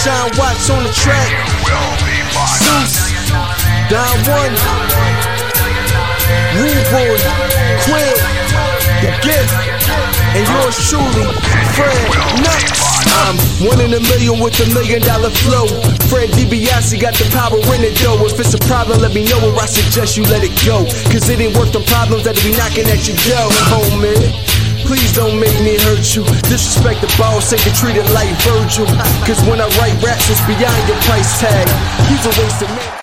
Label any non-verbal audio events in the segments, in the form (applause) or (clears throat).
Sean Watts on the track. Zeus, Don One, Rude Boy, Quill, The Gift, and yours truly, Fred Nuts. I'm one in a million with a million dollar flow. Fred DiBiase got the power in it though. If it's a problem, let me know or I suggest you let it go. Cause it ain't worth the problems that'll be knocking at your door, homie. Please don't make me hurt you. Disrespect the boss, you treat it like Virgil. Cause when I write raps, it's beyond your price tag. He's a waste of man.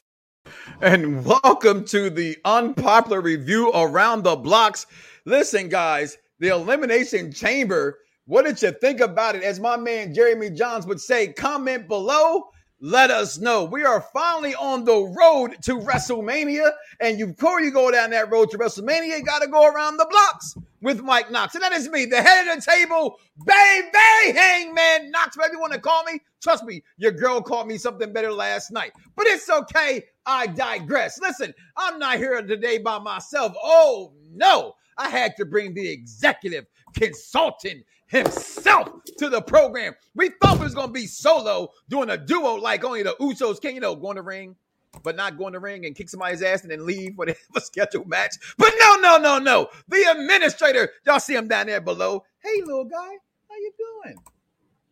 and welcome to the unpopular review around the blocks. Listen, guys, the Elimination Chamber. What did you think about it? As my man Jeremy Johns would say, comment below. Let us know. We are finally on the road to WrestleMania. And you, before you go down that road to WrestleMania, you got to go around the blocks with Mike Knox. And that is me, the head of the table, baby, hangman Knox, whatever you want to call me. Trust me, your girl called me something better last night. But it's okay. I digress. Listen, I'm not here today by myself. Oh, no. I had to bring the executive consultant himself to the program. We thought it was going to be solo, doing a duo like only the Usos can, you know, go in the ring, but not go in the ring and kick somebody's ass and then leave (laughs) have a scheduled match. But no, no, no, no. The administrator, y'all see him down there below. Hey, little guy, how you doing?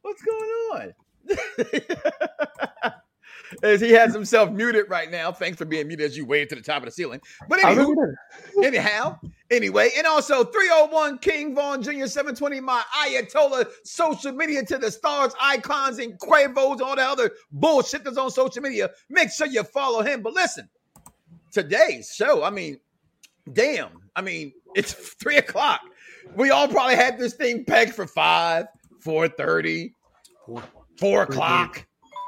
What's going on? (laughs) as he has himself muted right now. Thanks for being muted as you wave to the top of the ceiling. But anywho, (laughs) anyhow, anyway, and also 301 King Vaughn Jr. 720 my Ayatollah social media to the stars, icons, and Quavos, all the other bullshit that's on social media. Make sure you follow him. But listen, today's show, I mean, damn, I mean, (laughs) it's three o'clock. We all probably had this thing pegged for five, four thirty, four o'clock.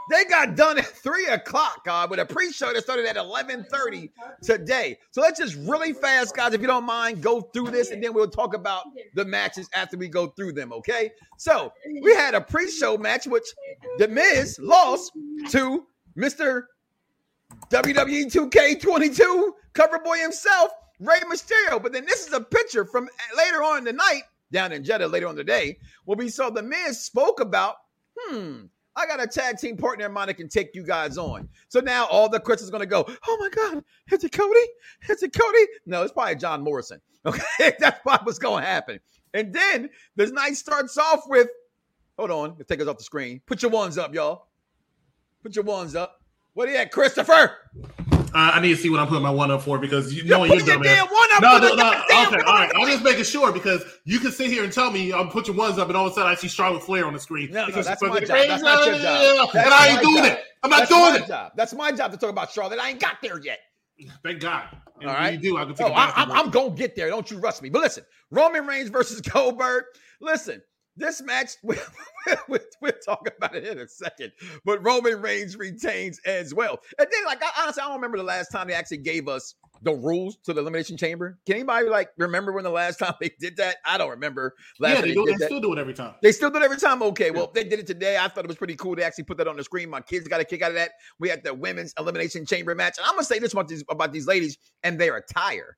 They got done at three o'clock, God, with a pre-show that started at eleven thirty today. So let's just really fast, guys, if you don't mind, go through this, and then we'll talk about the matches after we go through them. Okay? So we had a pre-show match, which the Miz lost to Mister WWE 2K22 cover boy himself, Rey Mysterio. But then this is a picture from later on in the night down in Jeddah later on the day where we saw the Miz spoke about, hmm. I got a tag team partner mine that can take you guys on. So now all the critics are going to go, oh my God, is it Cody? Is it Cody? No, it's probably John Morrison. (laughs) Okay, that's probably what's going to happen. And then this night starts off with, hold on, let's take us off the screen. Put your ones up, y'all. Put your ones up. What are you at, Christopher? Uh, I need to see what I'm putting my one up for because you You're know you're putting your dumb. damn one up No, no, no. Okay, all right. I'm just making sure because you can sit here and tell me I'm putting your ones up, and all of a sudden I see Charlotte Flair on the screen. No, no, that's my job. That's not your crazy- job. That's and I ain't doing job. it. I'm not That's doing my it. job. That's my job to talk about Charlotte. I ain't got there yet. Thank God. And All when right. you do, I can take Oh, a I, bathroom I'm, I'm gonna get there. Don't you rush me. But listen, Roman Reigns versus (laughs) Goldberg. Listen, this match (laughs) we, we, we'll talk about it in a second. But Roman Reigns retains as well. And then, like, I, honestly, I don't remember the last time they actually gave us the rules to the Elimination Chamber. Can anybody like remember when the last (laughs) time they did that? I don't remember. Last Yeah, they, they, do, they still do it every time. They still do it every time. Okay, well, they did it today. I thought it was pretty cool. They actually put that on the screen. My kids got a kick out of that. We had the women's elimination chamber match, and I'm gonna say this about these about these ladies and their attire.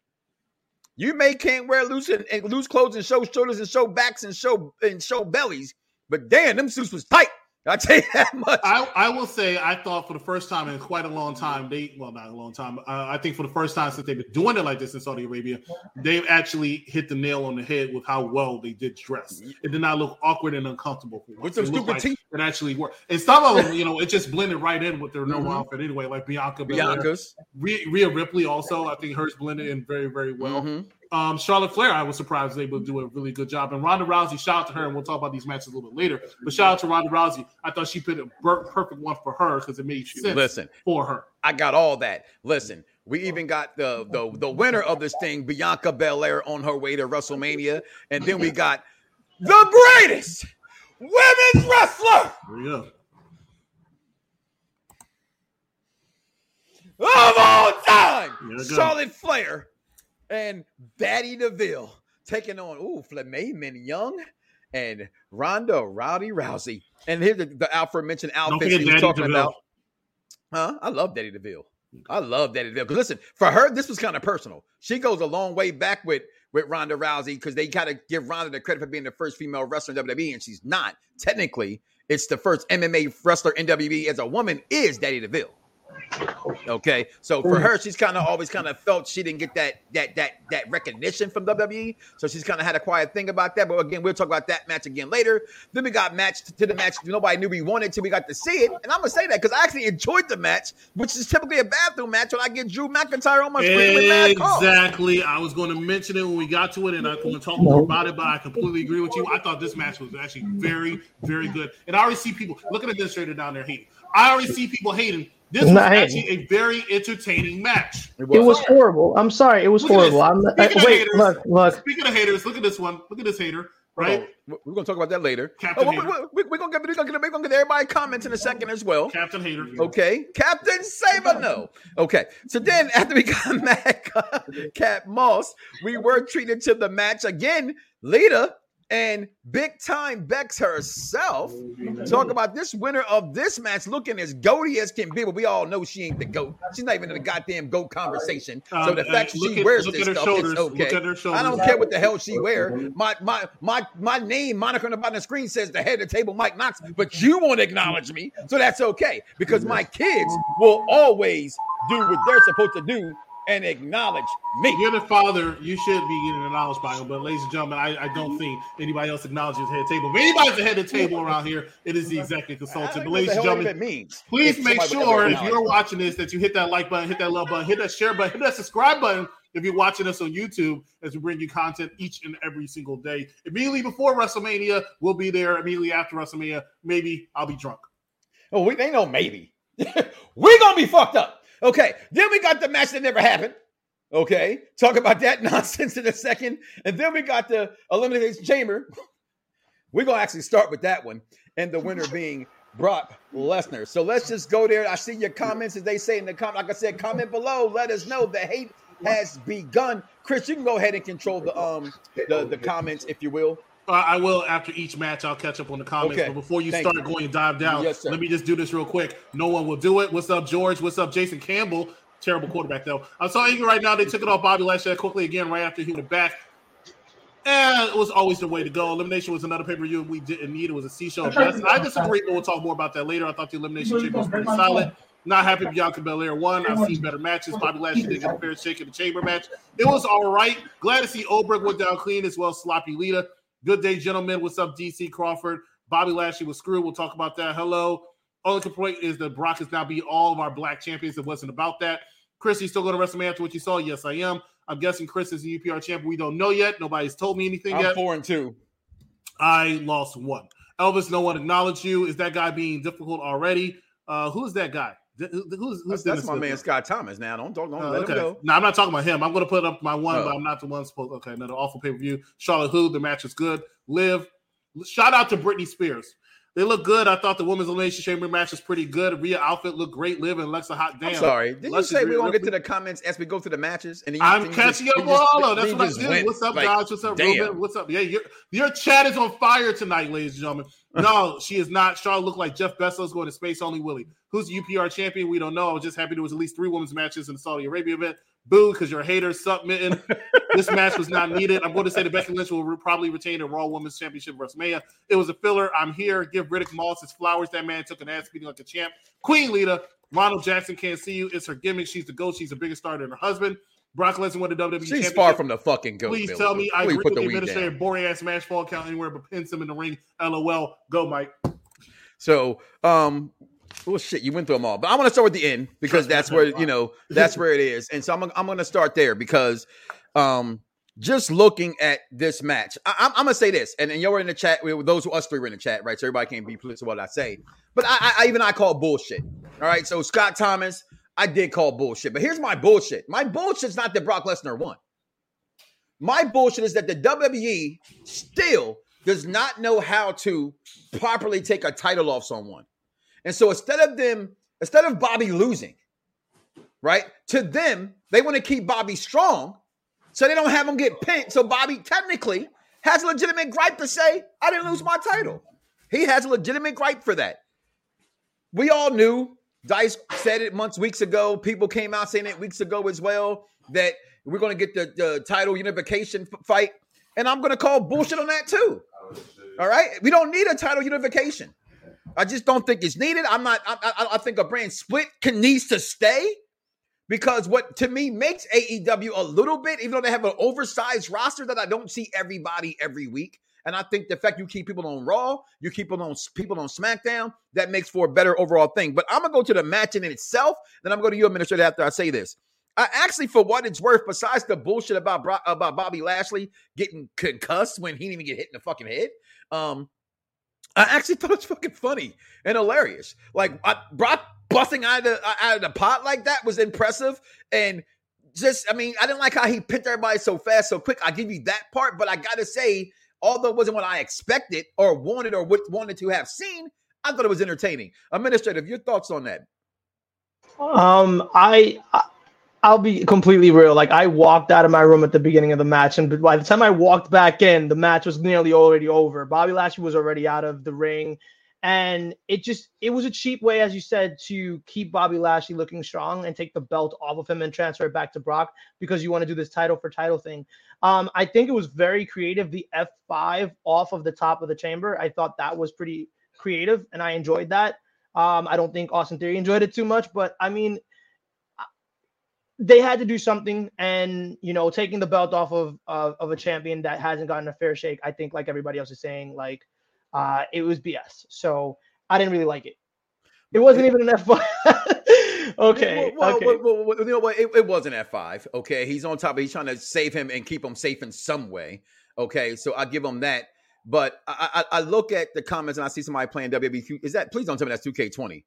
You may can't wear loose and, and loose clothes and show shoulders and show backs and show and show bellies, but damn, them suits was tight. I tell (laughs) you that much. I, I will say I thought for the first time in quite a long time they well not a long time uh, I think for the first time since they've been doing it like this in Saudi Arabia they've actually hit the nail on the head with how well they did dress it did not look awkward and uncomfortable for With some stupid like teeth. it actually worked and some of them you know it just blended right in with their normal Mhm. outfit anyway like Bianca Belair. Bianca's. Rhea, Rhea Ripley also I think hers blended in very very well Mhm. Um, Charlotte Flair, I was surprised was able to do a really good job. And Ronda Rousey, shout out to her, and we'll talk about these matches a little bit later. But shout out to Ronda Rousey. I thought she put a perfect one for her because it made sense Listen, for her. I got all that. Listen, we even got the the the winner of this thing, Bianca Belair, on her way to WrestleMania, and then we got the greatest women's wrestler There you go. of all time, There you go. Charlotte Flair and Batty DeVille taking on ooh Flamin Young and Ronda Rowdy Rousey. And here's the, the aforementioned outfits he was talking DeVille. about. Huh? I love Daddy DeVille. I love Daddy DeVille. Because listen, for her, this was kind of personal. She goes a long way back with with Ronda Rousey because they kind of give Ronda the credit for being the first female wrestler in WWE, and she's not. Technically, it's the first MMA wrestler in WWE as a woman is Daddy DeVille. Okay, so for her, she's kind of always kind of felt she didn't get that that that that recognition from WWE, so she's kind of had a quiet thing about that. But again, we'll talk about that match again later. Then we got matched to the match nobody knew we wanted till we got to see it, and I'm gonna say that because I actually enjoyed the match, which is typically a bathroom match when I get Drew McIntyre on my screen with. Exactly. I was going to mention it when we got to it, and I'm going to talk more about it. But I completely agree with you. I thought this match was actually very, very good. And I already see people looking at this administrator down there hating. I already see people hating. This was Not actually a very entertaining match. It was horrible. I'm sorry. It was Look horrible. I'm not, Speaking of wait, haters, look, look. Speaking of haters, look at this one. Look at this hater. Right, Hold. We're gonna talk about that later. Captain Oh, we, Hater. we, we, are gonna get we're gonna get we're gonna get everybody comments in a second as well. Captain Hater. Okay, Captain Saber, no. Okay, so then (laughs) after we got (laughs) Mac, (laughs) Cap Moss, we were treated to the match again. Lita and big time Bex herself talk about this winner of this match looking as goaty as can be, but we all know she ain't the goat. She's not even in the goddamn goat conversation. so Um, the uh, fact that she at- wears this stuff shoulders. is okay. I don't care what the hell she wear. My my my my name moniker on the bottom of the screen says the head of the table, Mike Knox, but you won't acknowledge me, so that's okay because my kids will always do what they're supposed to do and acknowledge me. You're the father. You should be getting acknowledged by him. But, ladies and gentlemen, I, I don't think anybody else acknowledges head table. If anybody's the head of the table around here, it is the executive consultant. But, ladies and gentlemen, it means. please If make sure if you're watching this that you hit that like button, hit that love button, hit that share button, hit that subscribe button. If you're watching us on YouTube, as we bring you content each and every single day, immediately before WrestleMania, we'll be there. Immediately after WrestleMania, maybe I'll be drunk. Oh, we ain't no maybe. (laughs) We're gonna be fucked up. Okay. Then we got the match that never happened. Okay. Talk about that (laughs) nonsense in a second. And then we got the elimination chamber. (laughs) We're gonna actually start with that one. And the winner being Brock Lesnar. So let's just go there. I see your comments as they say in the comment. Like I said, comment below. Let us know the hate has begun. Chris, you can go ahead and control the um the, the comments if you will. Uh, I will after each match. I'll catch up on the comments. Okay. But before you Thank start you. going and dive down, Yes, let me just do this real quick. No one will do it. What's up, George? What's up, Jason Campbell? Terrible quarterback though. I'm so angry right now. They took it off Bobby Lashley quickly again right after he went back. And it was always the way to go. Elimination was another pay per view we didn't need. It was a C show. Best. I disagree, but we'll talk more about that later. I thought the elimination chamber was pretty solid. Not happy Bianca Belair won. I've seen better matches. Bobby Lashley didn't get a fair shake in the chamber match. It was all right. Glad to see Oberg went down clean as well. as Sloppy Lita. Good day, gentlemen. What's up, DC Crawford? Bobby Lashley was screwed. We'll talk about that. Hello. Only complaint is that Brock is now beat all of our black champions. It wasn't about that. Chris, you still going to WrestleMania after what you saw? Yes, I am. I'm guessing Chris is the UPR champion. We don't know yet. Nobody's told me anything I'm yet. four and two. I lost one. Elvis, no one acknowledged you. Is that guy being difficult already? Uh, who's that guy? Who's, who's That's, my man Scott Thomas. Now don't don't, don't Oh, let okay. him go. No, I'm not talking about him. I'm going to put up my one, Oh. but I'm not the one supposed. Okay, another awful pay per view. Charlotte Who, the match is good. Live. Shout out to Britney Spears. They look good. I thought the women's elimination chamber match was pretty good. Rhea outfit looked great. Liv and Alexa Hot Damn. I'm sorry. Did you say we won't get to the comments as we go to the matches? And you, I'm you catching just- up you on all of. That's what I do. went, What's up, like, guys? What's up. Ruben? What's up? Yeah, your your chat is on fire tonight, ladies and gentlemen. (laughs) No, she is not. Charlotte looked like Jeff Bezos going to space only Willie. Who's the UPR champion? We don't know. I was just happy there was at least three women's matches in the Saudi Arabia event. Boo, because you're a hater. Sup, mitten. (laughs) this match was not needed. I'm going to say that Becky Lynch will re- probably retain the Raw Women's Championship at WrestleMania. It was a filler. I'm here. Give Riddick Moss his flowers. That man took an ass beating like a champ. Queen Lita. Ronald Jackson can't see you. It's her gimmick. She's the GOAT. She's a bigger star than her husband. Brock Lesnar won the WWE She's far from the fucking goat. Please tell me I Please agree put with the administrator. Boring ass match fall count anywhere but pins him in the ring. LOL. Go, Mike. So, um, well, shit, you went through them all, but I want to start with the end because that's where you know that's where it is, and so I'm I'm going to start there because, um, just looking at this match, I, I'm, I'm gonna say this, and, and you're in the chat. With those who us three were in the chat, right? So everybody can't be pleased with what I say, but I, I even I call bullshit. All right, so Scott Thomas, I did call bullshit, but here's my bullshit. My bullshit's not that Brock Lesnar won. My bullshit is that the WWE still does not know how to properly take a title off someone. And so instead of them, instead of Bobby losing, right, to them, they want to keep Bobby strong so they don't have him get pinned. So Bobby technically has a legitimate gripe to say, I didn't lose my title. He has a legitimate gripe for that. We all knew, Dice said it months, weeks ago. People came out saying it weeks ago as well, that We're going to get the, the title unification f- fight, and I'm going to call bullshit on that too. All right, we don't need a title unification. I just don't think it's needed. I'm not. I, I, I think a brand split can needs to stay because what to me makes AEW a little bit, even though they have an oversized roster that I don't see everybody every week. And I think the fact you keep people on Raw, you keep people on people on SmackDown, that makes for a better overall thing. But I'm gonna go to the match in itself. Then I'm to go to you, administrator, after I say this. I actually, for what it's worth, besides the bullshit about about Bobby Lashley getting concussed when he didn't even get hit in the fucking head, um, I actually (laughs) thought it was fucking funny and hilarious. Like I, Brock busting out of the out of the pot like that was impressive, and just I mean, I didn't like how he picked everybody so fast, so quick. I give you that part, but I gotta say, although it wasn't what I expected or wanted or wanted to have seen, I thought it was entertaining. Administrative, your thoughts on that? Um, I, I I'll be completely real. Like I walked out of my room at the beginning of the match, and by the time I walked back in, the match was nearly already over. Bobby Lashley was already out of the ring, and it just it was a cheap way, as you said, to keep Bobby Lashley looking strong and take the belt off of him and transfer it back to Brock because you want to do this title for title thing. Um, I think it was very creative. The F5 off of the top of the chamber, I thought that was pretty creative, and I enjoyed that. Um, I don't think Austin Theory enjoyed it too much, but I mean, they had to do something, and you know, taking the belt off of of, of a champion that hasn't gotten a fair shake, I think, like everybody else is saying, like uh, it was BS. So I didn't really like it. It wasn't even an F five. (laughs) okay. Well, okay. well, well, you know what? It, it was an F five. Okay, he's on top. Of, he's trying to save him and keep him safe in some way. Okay, so I give him that. But I, I, I look at the comments and I see somebody playing WWE. Is that? Please don't tell me that's two K twenty.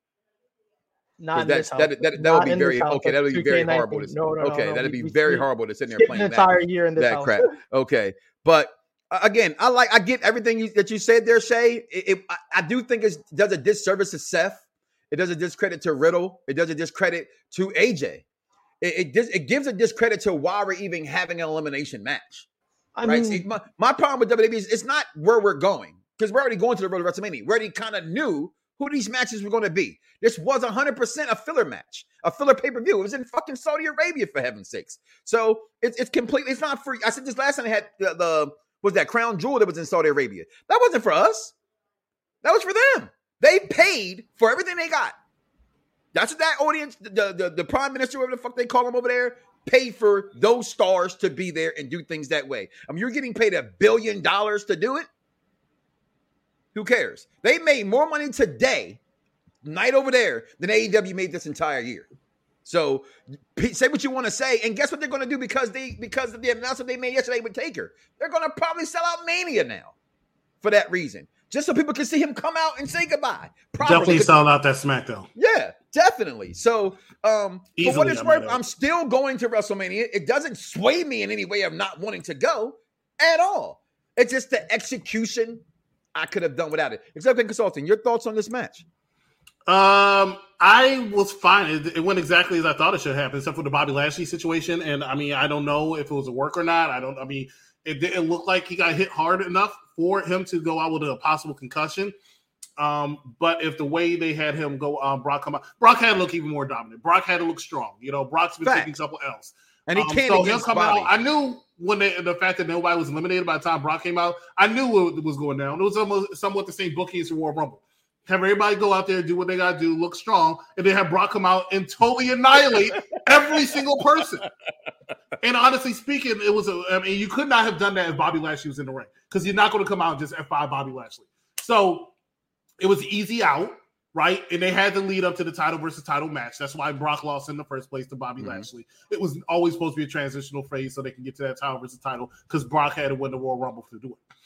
Not in That that, that, that, would be very okay. That would be very horrible. To, No, no, no, okay, no. that'd We- be we very spent- horrible to sit there playing an that. entire year in this that house. crap. Okay, but again, I like I get everything you, that you said there, Shay. It, it, I, I do think it does a disservice to Seth. It does a discredit to Riddle. It does a discredit to AJ. It it, it gives a discredit to why we're even having an elimination match. I right? mean, See, my, my problem with WWE is it's not where we're going because we're already going to the road to WrestleMania. We already kind of knew who these matches were going to be. This was 100% a filler match, a filler pay per view. It was in fucking Saudi Arabia for heaven's sakes. So it's it's completely it's not free. I said this last time. I had the, the was that crown jewel that was in Saudi Arabia. That wasn't for us. That was for them. They paid for everything they got. That's what that audience, the the, the prime minister, whatever the fuck they call him over there, paid for those stars to be there and do things that way. I mean, you're getting paid a billion dollars to do it. Who cares? They made more money today, night over there, than AEW made this entire year. So say what you want to say, and guess what they're going to do because they because of the announcement they made yesterday with Taker. They're going to probably sell out Mania now for that reason, just so people can see him come out and say goodbye. Properly. Definitely sold out that SmackDown. Yeah, definitely. So, um, for what it's worth. I'm still going to WrestleMania. It doesn't sway me in any way of not wanting to go at all. It's just the execution I could have done without it. Except in consulting, your thoughts on this match? Um, I was fine. It, it went exactly as I thought it should happen, except for the Bobby Lashley situation. And I mean, I don't know if it was a work or not. I don't. I mean, it didn't look like he got hit hard enough for him to go out with a possible concussion. Um, but if the way they had him go, um, Brock come out, Brock had to look even more dominant. Brock had to look strong. You know, Brock's been Fact. taking something else. And he Um, can't so him Bobby. out. I knew when they, the fact that nobody was eliminated by the time Brock came out. I knew what was going down. It was almost somewhat the same booking as the Royal Rumble. Have everybody go out there, and do what they got to do, look strong, and then have Brock come out and totally annihilate every single person. And honestly speaking, it was. A, I mean, you could not have done that if Bobby Lashley was in the ring because you're not going to come out and just F5 Bobby Lashley. So it was easy out, right? And they had to lead up to the title versus title match. That's why Brock lost in the first place to Bobby Mhm. Lashley. It was always supposed to be a transitional phase so they can get to that title versus title because Brock had to win the Royal Rumble to do it.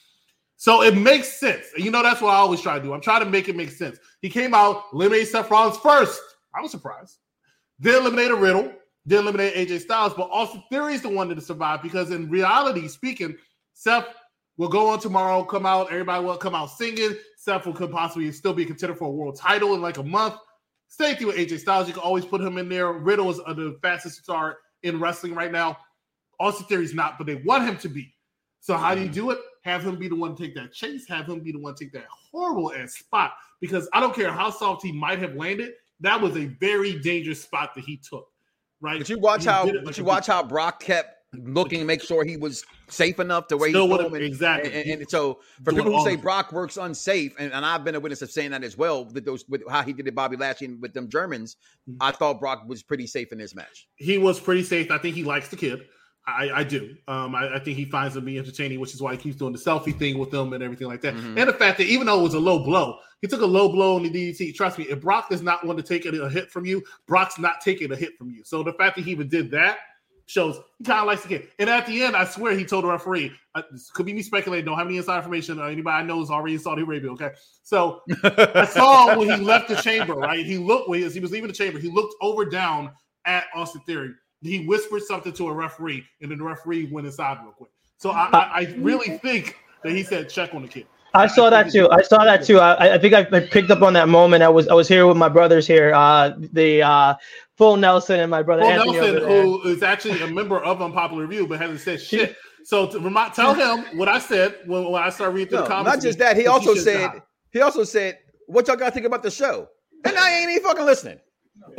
So it makes sense. And you know, that's what I always try to do. I'm trying to make it make sense. He came out, eliminated Seth Rollins first. I was surprised. Then eliminated Riddle, then eliminated AJ Styles. But Austin Theory is the one that survived because, in reality speaking, Seth will go on tomorrow, come out, everybody will come out singing. Seth will could possibly still be considered for a world title in like a month. Same thing with AJ Styles. You can always put him in there. Riddle is the fastest star in wrestling right now. Austin Theory's not, but they want him to be. So how do you mm. do it? Have him be the one to take that chase. Have him be the one to take that horrible ass spot. Because I don't care how soft he might have landed. That was a very dangerous spot that he took. Right? But you watch He how did but you watch how Brock kept looking to make sure he was safe enough to where Still he exactly. And, and so for Doing people who say. Brock works unsafe, and, and I've been a witness of saying that as well, with those with how he did it Bobby Lashley with them Germans, Mhm. I thought Brock was pretty safe in this match. he was pretty safe. I think he likes the kid. I, I do. Um, I, I think he finds him to be entertaining, which is why he keeps doing the selfie thing with them and everything like that. Mhm. And the fact that even though it was a low blow, he took a low blow on the DDT. Trust me, if Brock does not want to take a hit from you, Brock's not taking a hit from you. So the fact that he even did that shows he kind of likes the kid. And at the end, I swear he told the referee, uh, this could be me speculating, don't have any inside information. Or anybody I know is already in Saudi Arabia. Okay. So I (laughs) saw when he left the chamber, right? He looked when he was leaving the chamber, he looked over down at Austin Theory. He whispered something to a referee, and then the referee went inside real quick. So I, I, I really think that he said check on the kid. I saw that too. I saw that too. I, I think I, I picked up on that moment. I was I was here with my brothers here, uh, the uh, full Nelson and my brother Paul Anthony Nelson, who is actually a member of Unpopular Review, but hasn't said shit. So to remind, tell him what I said when, when I started reading through No, the comments. not just that. He also should said die. he also said, "What y'all got to think about the show?" And I ain't even fucking listening. (laughs)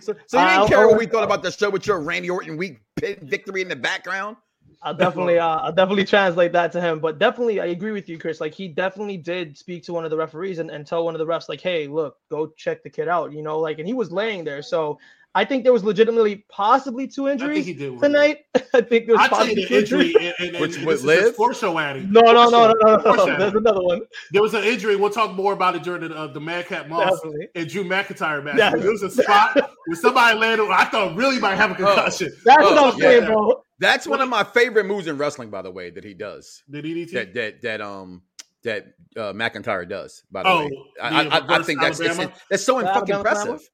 so, so you Uh, didn't care what we thought about the show with your Randy Orton week victory in the background. I'll definitely, uh, I'll definitely translate that to him. But definitely, I agree with you, Chris. Like he definitely did speak to one of the referees and, and tell one of the refs, like, "Hey, look, go check the kid out." You know, like, and he was laying there. So I think there was legitimately possibly two I think injuries he did. tonight. (laughs) I think there was I tell possibly the two injury, injuries. Which this would is live? just foreshadowing. No, no, no, no, no, no. Foreshadowing. There's another one. There was an injury. We'll talk more about it during the, uh, the Madcap Moss Definitely. and Drew McIntyre match. Yeah. There was a spot where somebody landed. I thought really might have a concussion. That's Oh, what I'm yeah. saying, bro. That's one of my favorite moves in wrestling, by the way, that he does. The DDT. That that that um that uh, McIntyre does. By the Oh, way, I, the I, I, I think that's that's Alabama? so The fucking Alabama impressive.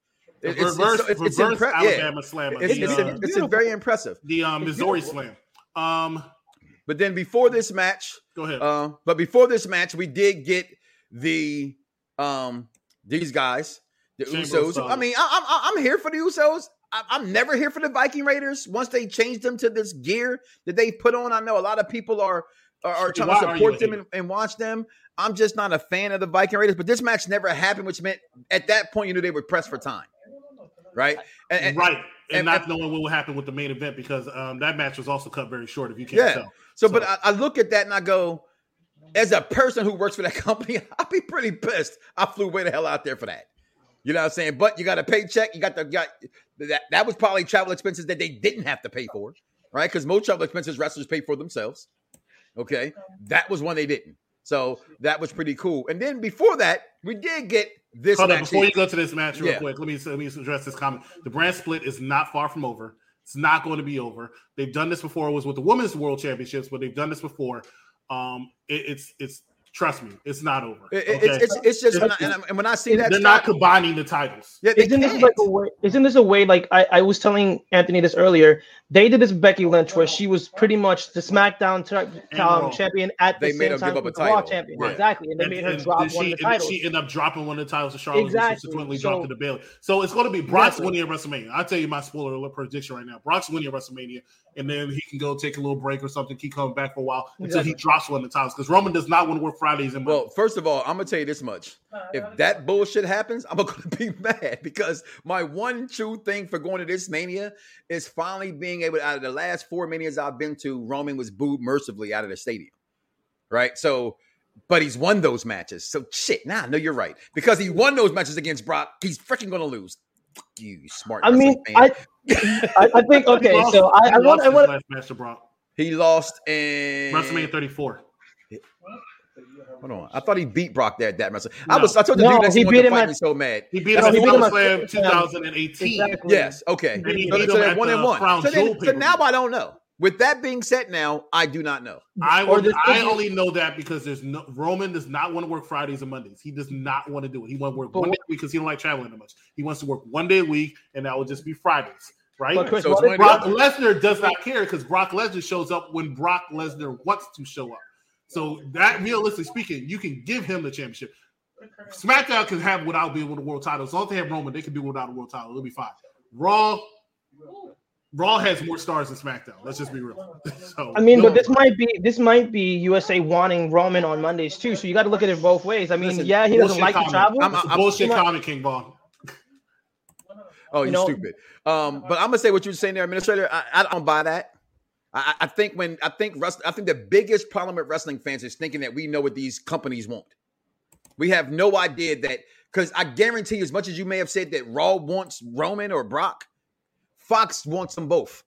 It's, reverse, it's, it's, it's, reverse impre- yeah. Alabama slammer. It's, the, it's, uh, it's, it's very impressive. the um, Missouri slam. Um, But then before this match, go ahead. Uh, but before this match, we did get the um these guys, the Chamber Usos. I mean, I, I'm I'm here for the Usos. I, I'm never here for the Viking Raiders. Once they changed them to this gear that they put on, I know a lot of people are are, are trying Why to support them and, and watch them. I'm just not a fan of the Viking Raiders. But this match never happened, which meant at that point you knew they were pressed for time, right? And, right. And, and- not and- knowing what will happen with the main event because um, that match was also cut very short, if you can't Yeah. tell. So, but I, I look at that and I go, as a person who works for that (laughs) company, (laughs) I'd be pretty pissed. I flew way the hell out there for that. You know what I'm saying? But you got a paycheck. You got the got that. That was probably travel expenses that they didn't have to pay for, right? Because most travel expenses wrestlers pay for themselves. Okay, that was one they didn't. So that was pretty cool. And then before that, we did get this Hold match. before here. you go to this match, real Yeah. quick, let me let me address this comment. The brand split is not far from over. It's not going to be over. They've done this before. It was with the women's world championships, but they've done this before. Um, it, it's it's trust me, it's not over. It- it- okay? it's, it's, it's just when I, and, and when I see that, They're not combining the titles. yeah, they Isn't this can't. like a way? Isn't this a way? Like I, I was telling Anthony this earlier. They did this Becky Lynch, where she was pretty much the SmackDown tra- Raw. um, champion at the They made same her time give up a as the Raw title. champion. Right. Exactly, and they made her and drop then one she, of the titles. she ended up dropping one of the titles to Charlotte, Exactly. and subsequently So- dropped to the Bayley. So it's going to be Brock's Exactly. winning at WrestleMania. I'll tell you my spoiler alert prediction right now. Brock's winning at WrestleMania, and then he can go take a little break or something, keep coming back for a while until he drops one of the titles. Because Roman does not want to work Fridays and Well, first of all, I'm gonna tell you this much: uh, if that bullshit happens, I'm (laughs) gonna be mad because my one true thing for going to this mania is finally being able. Out of the last four manias I've been to, Roman was booed mercifully out of the stadium, right? So, but he's won those matches. So shit. Nah, no, you're right because he won those matches against Brock. He's freaking gonna lose. Fuck you, you smart. I mean, fan. I, I, I think (laughs) okay. Lost- So I, he I want, I want. last match to Brock. he lost in WrestleMania 34. Hold on, I thought he beat Brock there that match. I was. I told the No, dude that he he beat beat him at- so mad. He beat No, him at beat him at- SummerSlam 2018. Exactly. Yes. Okay. And he So, beat so him at one and one. So, then- so now I don't know. With that being said, now I do not know. I Or would, I could be- only know that because there's no Roman does not want to work Fridays and Mondays. He does not want to do it. He wants to work But one what- day week because he don't like traveling that much. He wants to work one day a week, and that will just be Fridays, right? But Chris, So it's what Brock Lesnar does not care because Brock Lesnar shows up when Brock Lesnar wants to show up. So that, realistically speaking, you can give him the championship. SmackDown can have without being with the world title. As long as they have Roman, they can do without a world title. It'll be fine. Raw, Raw has more stars than SmackDown. Let's just be real. (laughs) so, I mean, no. but this might be this might be USA wanting Roman on Mondays too. So you got to look at it both ways. I mean, Listen, yeah, he doesn't bullshit like to travel. I'm- It's a I'm- bullshit I'm- comment, King Ball. (laughs) Oh, you, You know- stupid. Um, but I'm gonna say what you were saying there, Administrator. I, I don't buy that. I, I think when I think rest, I think the biggest problem with wrestling fans is thinking that we know what these companies want. We have no idea that because I guarantee you, as much as you may have said that Raw wants Roman or Brock, Fox wants them both.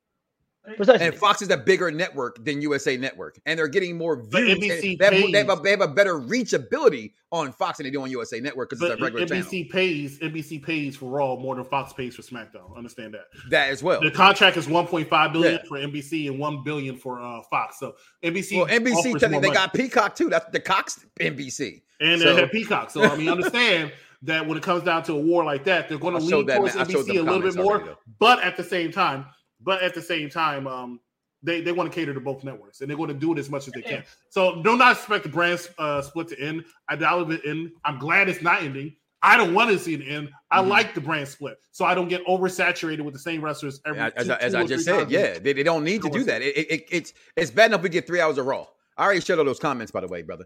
Precisely. And Fox is a bigger network than USA Network, and they're getting more views. NBC They have, they, have a, they have a better reachability on Fox than they do on USA Network because it's a regular channel. NBC pays NBC pays for Raw more than Fox pays for SmackDown. Understand that. That as well. The contract is 1.5 billion Yeah. for NBC and 1 billion for uh, Fox. So NBC Well, NBC, offers more they money. got Peacock too. That's the Cox NBC. and So- they have Peacock. So I mean, understand (laughs) that when it comes down to a war like that, they're going to I showed lean that, towards man. NBC a little bit more. though. but at the same time, but at the same time, um, they they want to cater to both networks, and they're going to do it as much as they can. So do not expect the brand uh, split to end. I doubt it end. I'm glad it's not ending. I don't want to see it end. I Mhm. like the brand split, so I don't get oversaturated with the same wrestlers every. As, two- I- as two I or just three said, times yeah, they, they don't need to do that. It, it, it's it's bad enough we get three hours of Raw. I already shared all those comments, by the way, brother.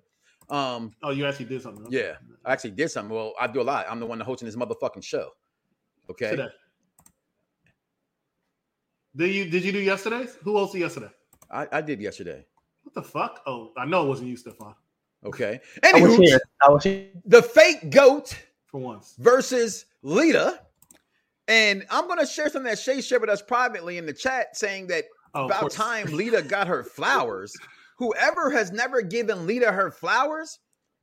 Um, Oh, you actually did something. okay. yeah, I actually did something. Well, I do a lot. I'm the one hosting this motherfucking show. Okay. Today. Did you did you do yesterday's? Who else did yesterday? I, I did yesterday. What the fuck? Oh, I know it wasn't you, Stefan. Okay. (laughs) I was Anywho, here. I was here. the fake goat For once, versus Lita. And I'm gonna share something that Shay shared with us privately in the chat saying that oh, about course. time Lita got her flowers. (laughs) Whoever has never given Lita her flowers,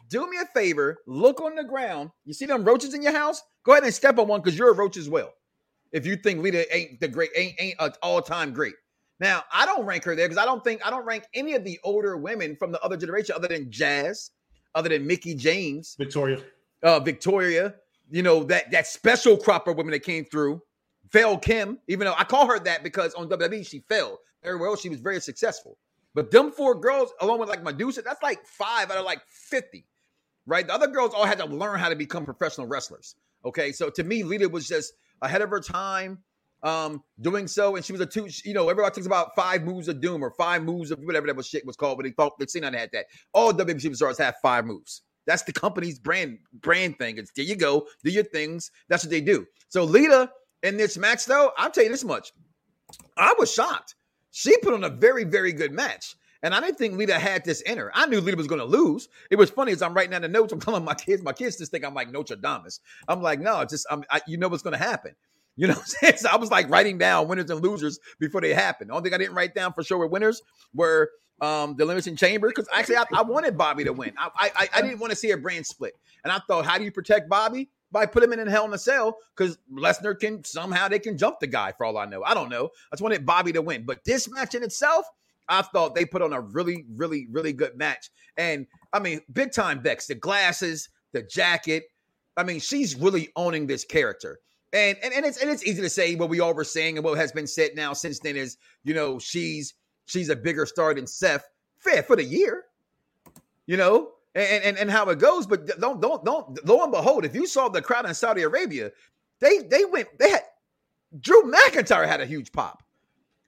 do me a favor, look on the ground. You see them roaches in your house? Go ahead and step on one because you're a roach as well. If you think Lita ain't the great, ain't ain't an all-time great. Now, I don't rank her there because I don't think I don't rank any of the older women from the other generation other than Jazz, other than Mickie James, Victoria. uh, Victoria, you know, that that special crop of women that came through. Fail Kim, even though I call her that because on WWE she failed. Everywhere else she was very successful. But them four girls, along with like Medusa, that's like five out of like 50. Right? The other girls all had to learn how to become professional wrestlers. Okay. So to me, Lita was just ahead of her time um doing so and she was a two you know everybody talks about five moves of doom or five moves of whatever that was shit was called but they thought they've seen I had that all WWE superstars have five moves that's the company's brand brand thing it's there you go do your things that's what they do so Lita in this match though I'll tell you this much I was shocked she put on a very very good match and I didn't think Lita had this in her. I knew Lita was going to lose. It was funny as I'm writing down the notes. I'm telling my kids, my kids just think I'm like Notre Dame. I'm like, no, just, I'm, I, you know what's going to happen. You know? (laughs) So I was like writing down winners and losers before they happened. The only thing I didn't write down for sure were winners were um, the Elimination Chamber because actually I, I wanted Bobby to win. I, I I didn't want to see a brand split, and I thought, how do you protect Bobby? By put him in Hell in a Cell because Lesnar can somehow they can jump the guy for all I know. I don't know. I just wanted Bobby to win, but this match in itself, I thought they put on a really, really, really good match. And I mean, big time Bex, the glasses, the jacket. I mean, she's really owning this character. And, and and it's and it's easy to say what we all were saying and what has been said now since then is you know she's she's a bigger star than Seth fair for the year, you know and and, and how it goes. But don't don't don't lo and behold, if you saw the crowd in Saudi Arabia, they they went they had Drew McIntyre had a huge pop,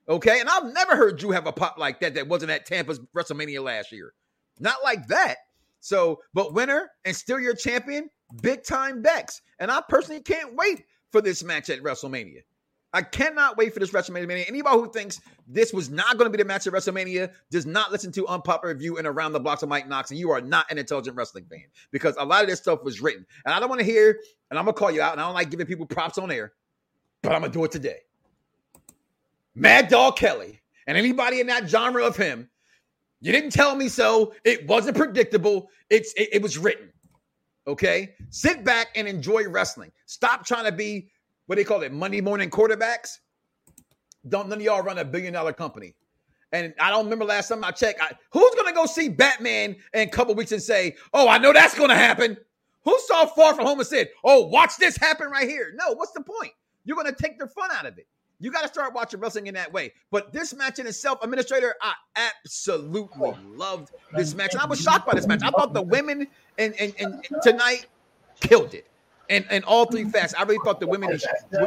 okay, and I've never heard Drew have a pop like that that wasn't at Tampa's WrestleMania last year, not like that. So, but winner and still your champion, big time Bex, and I personally can't wait for this match at WrestleMania. I cannot wait for this WrestleMania. Anybody who thinks this was not going to be the match at WrestleMania does not listen to Unpopular Review and Around the Blocks of Mike Knox, and you are not an intelligent wrestling fan because a lot of this stuff was written. And I don't want to hear, and I'm going to call you out, and I don't like giving people props on air, but I'm going to do it today. Mad Dog Kelly and anybody in that genre of him, you didn't tell me so. It wasn't predictable. It's it, it was written. Okay, sit back and enjoy wrestling. Stop trying to be what they call it Monday morning quarterbacks. Don't none of y'all run a billion dollar company. And I don't remember last time I checked. I, who's gonna go see Batman in a couple weeks and say, "Oh, I know that's gonna happen"? Who saw Far From Home and said, "Oh, watch this happen right here"? No, what's the point? You're gonna take the fun out of it. You got to start watching wrestling in that way. But this match in itself, Administrator, I absolutely oh. loved this match. And I was shocked by this match. I thought the women and and, and tonight killed it. And and all three facts, I really thought the women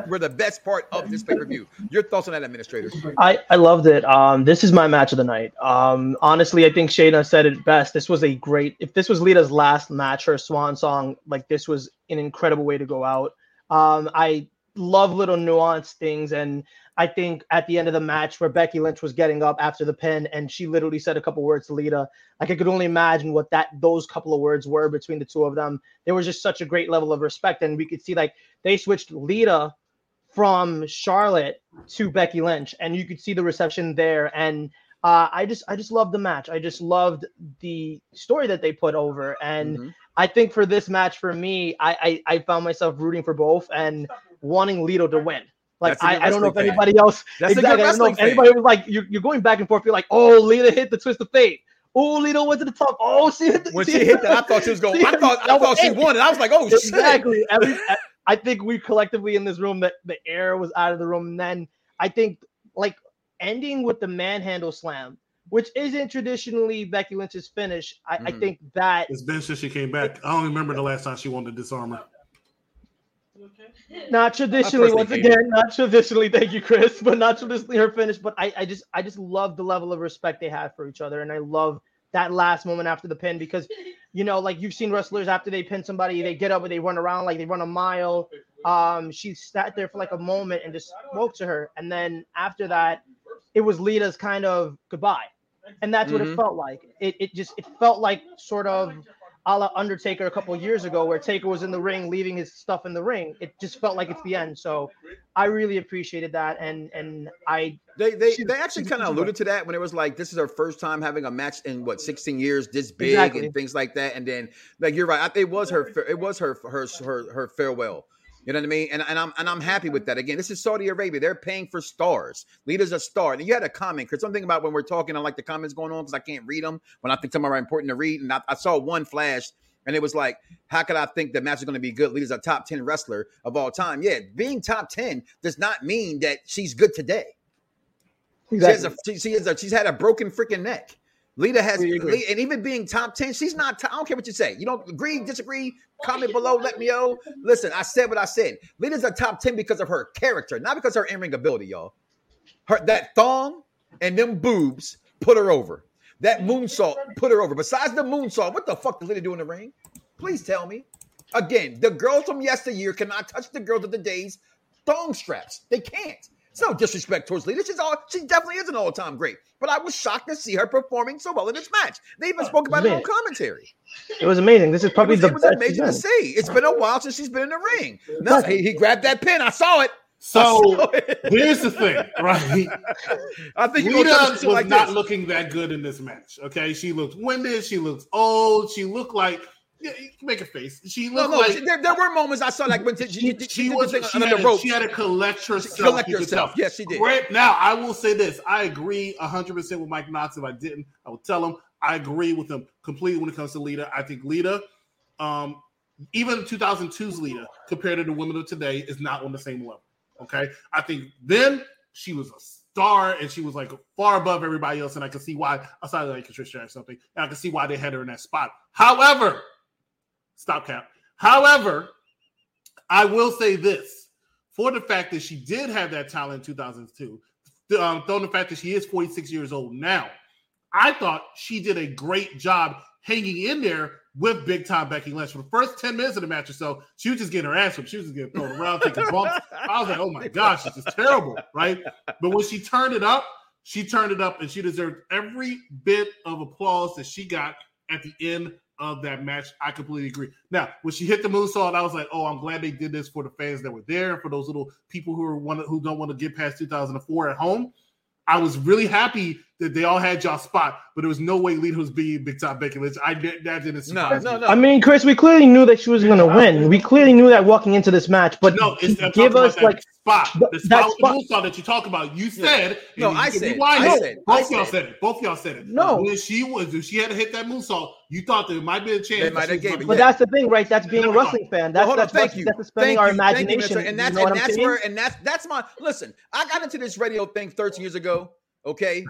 were the best part of this pay per view. Your thoughts on that, Administrator? I, I loved it. Um, this is my match of the night. Um, honestly, I think Shayna said it best. This was a great. If this was Lita's last match, her swan song, like this was an incredible way to go out. Um, I love little nuanced things. And I think at the end of the match where Becky Lynch was getting up after the pin and she literally said a couple words to Lita, like I could only imagine what that those couple of words were between the two of them. There was just such a great level of respect. And we could see like they switched Lita from Charlotte to Becky Lynch, and you could see the reception there. And uh, I just I just loved the match. I just loved the story that they put over. And mm-hmm. I think for this match, for me, I, I, I found myself rooting for both and wanting Lita to win. Like I, I don't know if fan. anybody else That's exactly. I don't know if anybody was like you're, you're going back and forth. You're like, oh, Lita hit the twist of fate. Oh, Lita went to the top. Oh, she hit the, when she, (laughs) she hit that. I thought she was going. I (laughs) thought I thought she won, and I was like, oh, exactly. Every, I think we collectively in this room that the air was out of the room. And then I think like ending with the manhandle slam, which isn't traditionally Becky Lynch's finish. I, mm. I think that it's been since she came back. I don't remember the last time she won the disarmer. Not traditionally, once again, not traditionally. Thank you, Chris, (laughs) but not traditionally her finish. But I, I just, I just love the level of respect they have for each other, and I love that last moment after the pin because you know, like you've seen wrestlers after they pin somebody, they get up and they run around like they run a mile. Um, she sat there for like a moment and just spoke to her, and then after that, it was Lita's kind of goodbye, and that's mm-hmm. what it mm-hmm. felt like. It it just it felt like sort of a la Undertaker a couple years ago, where Taker was in the ring, leaving his stuff in the ring. It just felt like it's the end. So I really appreciated that, and and I they they, she, they actually kind of alluded to that when it was like this is her first time having a match in what 16 years this big exactly. and things like that. And then like you're right, it was her it was her her her her farewell. You know what I mean? And, and I'm and I'm happy with that. Again, this is Saudi Arabia. They're paying for stars. Lita's a star. And you had a comment, because something about when we're talking, I like the comments going on because I can't read them when I think some are important to read. And I, I saw one flash and it was like, how could I think the match is going to be good? Lita's a top 10 wrestler of all time. Yeah, being top 10 does not mean that she's good today. Exactly. She has a, she, she has a, she's had a broken freaking neck. Lita has, and even being top 10, she's not, I don't care what you say. You don't agree, disagree, comment below, let me know. Listen, I said what I said. Lita's a top 10 because of her character, not because of her in ring ability, y'all. Her That thong and them boobs put her over. That moonsault put her over. Besides the moonsault, what the fuck did Lita do in the ring? Please tell me. Again, the girls from yesteryear cannot touch the girls of the days thong straps. They can't. It's no disrespect towards Lita. She's all she definitely is an all-time great. But I was shocked to see her performing so well in this match. They even oh, spoke about it on commentary. It was amazing. This is probably it was, the it was amazing to see. It's been a while since she's been in the ring. No, he, he grabbed that pin. I saw it. So here's the thing, right? (laughs) I think Lita was like not this. looking that good in this match. Okay, she looked winded. She looked old. She looked like yeah, make a face. She looked no, no, like she, there, there, were moments I saw like when she, she, she, she was she had, a, she had to collect herself. Collect herself. Yes, she did. Now I will say this: I agree hundred percent with Mike Knox. If I didn't, I would tell him I agree with him completely when it comes to Lita. I think Lita, um, even 2002's Lita, compared to the women of today, is not on the same level. Okay, I think then she was a star and she was like far above everybody else, and I can see why. Aside like Patricia or something, and I can see why they had her in that spot. However Stop cap. However, I will say this for the fact that she did have that talent in 2002, um, though the fact that she is 46 years old now, I thought she did a great job hanging in there with big time Becky Lynch for the first 10 minutes of the match or so. She was just getting her ass whipped. She was just getting thrown around, taking (laughs) bumps. I was like, oh my gosh, this is terrible, right? But when she turned it up, she turned it up and she deserved every bit of applause that she got at the end of that match. I completely agree. Now, when she hit the moonsault, I was like, "Oh, I'm glad they did this for the fans that were there, for those little people who are one who don't want to get past 2004 at home." I was really happy that they all had y'all spot, but there was no way Lita was being big time Becky Lynch. I did that didn't surprise no, no, no. I mean, Chris, we clearly knew that she was going (laughs) to win. We clearly knew that walking into this match, but no, it's, give us like spot, the spot, that spot. that you talk about. You said no, I said, I said, both y'all said it. Both y'all said it. No, when she was, if she had to hit that moonsault, you thought there might be a chance. They might have gave it. But that's the thing, right? That's being a wrestling fan. That's well, that's thank you. That's spending our imagination. And that's and that's where and that's that's my listen. I got into this radio thing 13 years ago. Okay,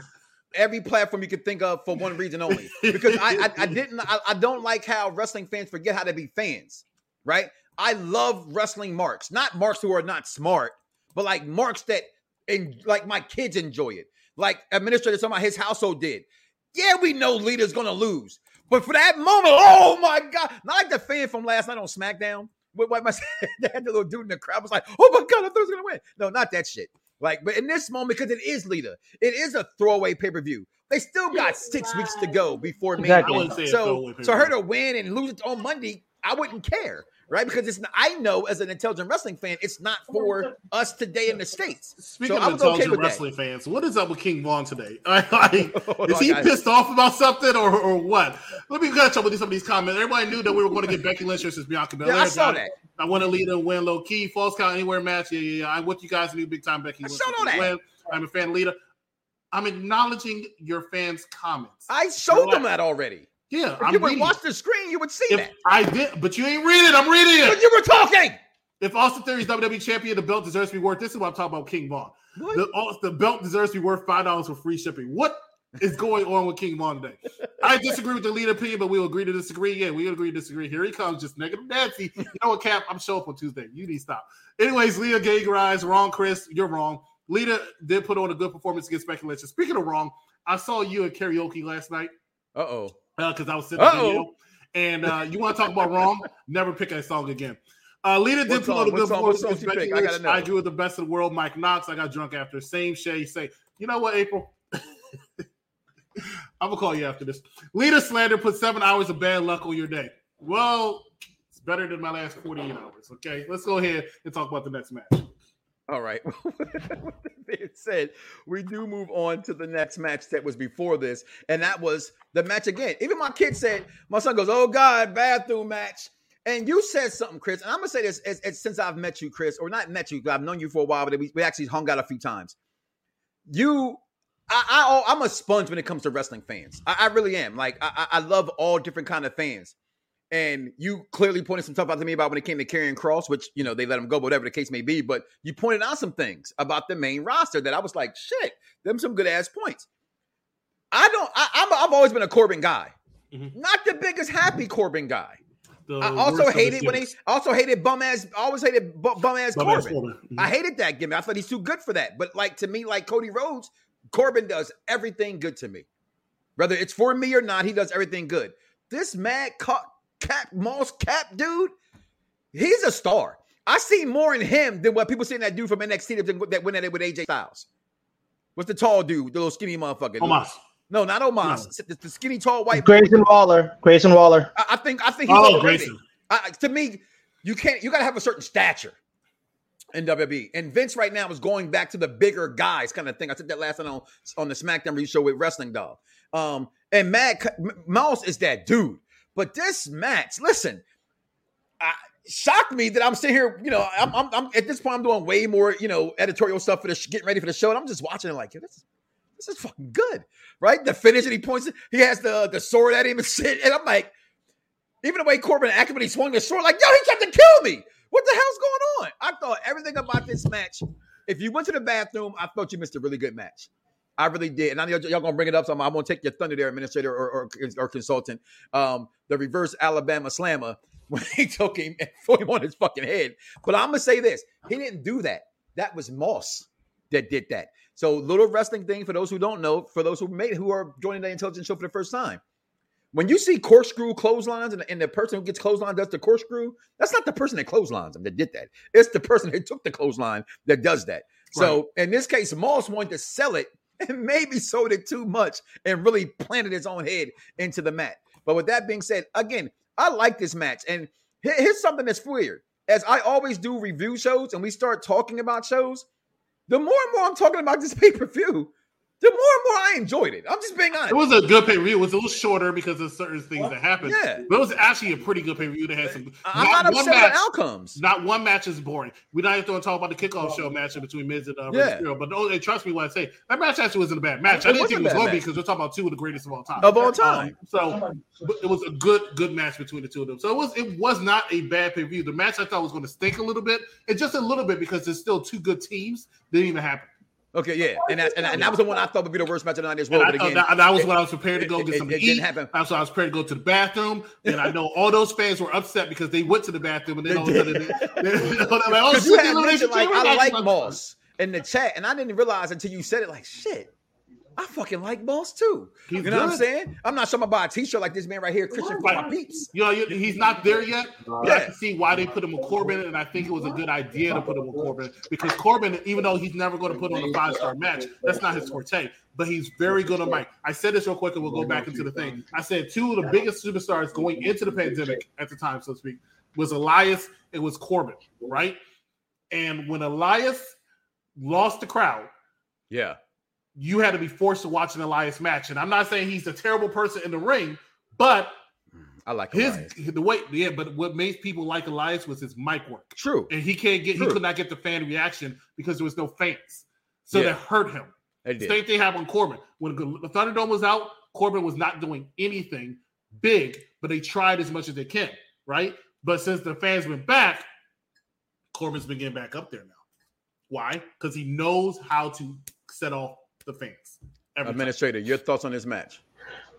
every platform you could think of for one reason only. Because I, I, I didn't I, I, don't like how wrestling fans forget how to be fans, right? I love wrestling marks, not marks who are not smart, but like marks that and like my kids enjoy it. Like administrator some of his household did. Yeah, we know Lita's gonna lose. But for that moment, oh my god, not like the fan from last night on SmackDown what my, (laughs) they had the little dude in the crowd was like, "Oh my god, I thought he was gonna win." No, not that shit. Like, but in this moment, because it is Lita, it is a throwaway pay per view. They still got six weeks to go before Mania. Exactly. I wouldn't say a So, throwaway so her to win and lose it on Monday, I wouldn't care, right? Because it's I know as an intelligent wrestling fan, it's not for us today in the states. Speaking So of I was okay intelligent that. wrestling fans, what is up with King Vaughn today? (laughs) Like, is he pissed off about something or, or what? Let me catch up with some of these comments. Everybody knew that we were going to get Becky Lynch versus Bianca Belair. Yeah, I saw that. I want to lead and win low key, false count anywhere match. Yeah, yeah, yeah. I want you guys to be big time Becky I Lynch. showed all that. Win. I'm a fan leader. I'm acknowledging your fans' comments. I showed them that already. Yeah, If I'm you would reading. watch the screen, you would see If that. I did, but you ain't read it. I'm reading But it. you were talking. If Austin Theory's WWE champion, the belt deserves to be worth. This is what I'm talking about, King Vaughn. The, the belt deserves to be worth five dollars for free shipping. What is going on with King Von today? I disagree with the lead opinion, but we'll agree to disagree. Yeah, we agree to disagree. Here he comes, just negative Nancy. You know what, Cap? I'm show up on Tuesday. You need to stop. Anyways, Leah Gay rise. Wrong, Chris. You're wrong. Lita did put on a good performance against Becky Lynch. Speaking of wrong, I saw you at karaoke last night Uh oh. Because I was sitting video. And uh, you want to talk about wrong? (laughs) Never pick a song again. Uh, Lita did song? on a good song? What song against she Becky pick? I Lynch. gotta. I agree with the best of the world, Mike Knox. I got drunk after. Same Shay say, you know what, April? (laughs) I'm gonna call you after this. Lita slander put seven hours of bad luck on your day. Well, it's better than my last 48 hours. Okay, let's go ahead and talk about the next match. All right. With that being said, we do move on to the next match that was before this, and that was the match again. Even my kid said, my son goes, "Oh God, bathroom match." And you said something, Chris. And I'm gonna say this as, as- since I've met you, Chris, or not met you, 'cause I've known you for a while, but we, we actually hung out a few times. You, I, I, I'm a sponge when it comes to wrestling fans. I, I really am. Like, I I love all different kind of fans. And you clearly pointed some stuff out to me about when it came to Karrion Kross, which you know they let him go, whatever the case may be. But you pointed out some things about the main roster that I was like, shit, them some good ass points. I don't. I, I'm. I've always been a Corbin guy, Mhm. not the biggest happy Corbin guy. The I also hated when he. also hated bum ass. Always hated bu- bum ass Bum ass Corbin. Corbin. Mhm. I hated that gimmick. I thought he's too good for that. But like to me, like Cody Rhodes, Corbin does everything good to me. Whether it's for me or not, he does everything good. This mad ca- cap Moss cap dude, he's a star. I see more in him than what people see in that dude from NXT that, that went at it with AJ Styles. What's the tall dude, the little skinny motherfucker? Omos. No, not Omos. The, the skinny tall white. Grayson Waller. Grayson Waller. I, I think I think he's Oh, overrated. Grayson. I, to me, you can't. You got to have a certain stature in WWE. And Vince right now is going back to the bigger guys kind of thing. I said that last night on on the SmackDown review show with Wrestling Dog. Um, and Matt M- Mouse is that dude. But this match, listen, I, shocked me that I'm sitting here. You know, I'm, I'm, I'm at this point. I'm doing way more, you know, editorial stuff for the sh- getting ready for the show, and I'm just watching it like, this, this is fucking good, right? The finish, and he points, he has the the sword at him and shit, and I'm like. Even the way Corbin acted when he swung the sword, like, yo, he tried to kill me. What the hell's going on? I thought everything about this match. If you went to the bathroom, I thought you missed a really good match. I really did. And I know y'all, y'all gonna bring it up. So I'm, I'm gonna take your thunder there, administrator or, or, or consultant. Um, the reverse Alabama slammer (laughs) when he took him and threw him on his fucking head. But I'm gonna say this: he didn't do that. That was Moss that did that. So little wrestling thing for those who don't know, for those who made who are joining the intelligence show for the first time. When you see corkscrew clotheslines and, and the person who gets clothesline does the corkscrew, that's not the person that clotheslines them that did that. It's the person that took the clothesline that does that. So in this case, Moss wanted to sell it (laughs) and maybe sold it too much and really planted his own head into the mat. But with that being said, again, I like this match. And here's something that's weird. As I always do review shows and we start talking about shows, the more and more I'm talking about this (laughs) pay-per-view, the more and more I enjoyed it. I'm just being honest. It was a good pay per view. It was a little shorter because of certain things that happened. Yeah. But it was actually a pretty good pay per view that had some. I'm not, upset with the outcomes. Not one match is boring. We're not even going to talk about the kickoff show match between Miz and uh, Yeah. Mysterio, But oh, trust me when I say that match actually wasn't a bad match. It I didn't think it was going to be because we're talking about two of the greatest of all time. Of all time. Um, so but it was a good, good match between the two of them. So it was, it was not a bad pay per view. The match I thought was going to stink a little bit, and just a little bit because there's still two good teams. Didn't even happen. Okay, yeah, and that, and, and that was the one I thought would be the worst match of the night as well. I But again, that, that was when I was prepared to go get it- some it eat. happen. That's why I was prepared to go to the bathroom. And I know all those fans were upset because they went to the bathroom and then all of a sudden they, they, like, oh, because shit, you the had like I like Moss in the chat, and I didn't realize until you said it. Like shit, I fucking like Moss too. He's you know what I'm saying? I'm not talking about a t-shirt like this man right here, Christian for my peeps. You know, he's not there yet. But I Yeah. can see why they put him with Corbin, and I think it was a good idea to put him with Corbin because Corbin, even though he's never going to put on a five star match, that's not his forte. But he's very good on mic. I said this real quick, and we'll go back into the thing. I said two of the biggest superstars going into the pandemic at the time, so to speak, was Elias. It was Corbin, right? And when Elias lost the crowd, Yeah. You had to be forced to watch an Elias match. And I'm not saying he's a terrible person in the ring, but I like his Elias. the way yeah, but what made people like Elias was his mic work, True. and he can't get he could not get the fan reaction because there was no fans, so Yeah. that hurt him. Did. Same thing happened with Corbin when the Thunderdome was out. Corbin was not doing anything big, but they tried as much as they can, right? But since the fans went back, Corbin's been getting back up there now. Why? Because he knows how to set off the fans. Every time. Administrator, your thoughts on this match?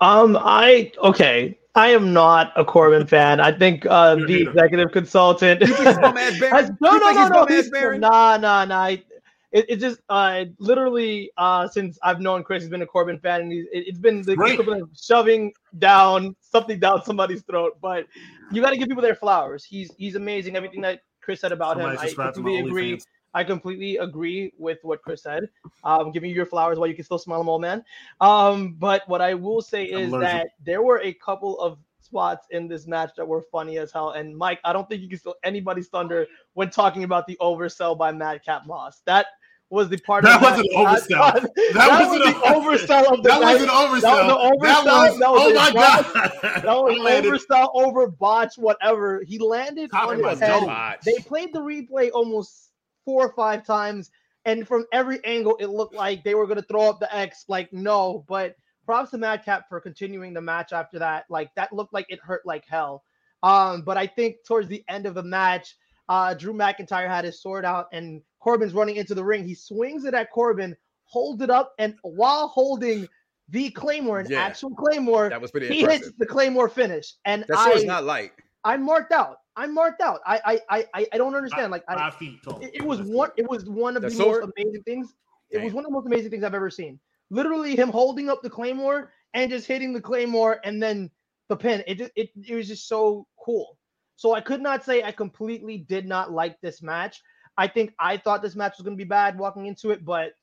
Um, I okay. I am not a Corbin fan. I think uh, the neither. executive consultant. You think he's bum ass Baron? has- no, You no, no, he's no. bum ass he's- Baron? Nah, nah, nah. It, it just uh, literally uh, since I've known Chris he's been a Corbin fan, and he's, it, it's been the Great. equivalent of shoving down something down somebody's throat. But you got to give people their flowers. He's he's amazing. Everything that Chris said about Somebody him, I subscribe to my completely agree. OnlyFans. I completely agree with what Chris said. Um, giving you your flowers while you can still smell them, old man. Um, but what I will say is that there were a couple of spots in this match that were funny as hell. And Mike, I don't think you can steal anybody's thunder when talking about the oversell by Madcap Moss. That was the part That wasn't an oversell. That, That was wasn't the oversell of the That night. was an oversell. That was an That oversell. was, That was oh my botch. god. That was oversell, over botch, whatever. He landed Copy on his head. They played the replay almost four or five times, and from every angle, it looked like they were going to throw up the X. Like, no, but props to Madcap for continuing the match after that. Like, that looked like it hurt like hell. Um, but I think towards the end of the match, uh, Drew McIntyre had his sword out, and Corbin's running into the ring. He swings it at Corbin, holds it up, and while holding the Claymore, an Yeah. actual Claymore, That was pretty he impressive. hits the Claymore finish. And That I, sword's not light. I'm marked out. I'm marked out. I I I I- I don't understand. Like I, Five feet tall. it, it was one. It was one of The the, most amazing things. It was one of the most amazing things I've ever seen. Literally, him holding up the claymore and just hitting the claymore, and then the pin. It just it, it was just so cool. So I could not say I completely did not like this match. I think I thought this match was going to be bad walking into it, but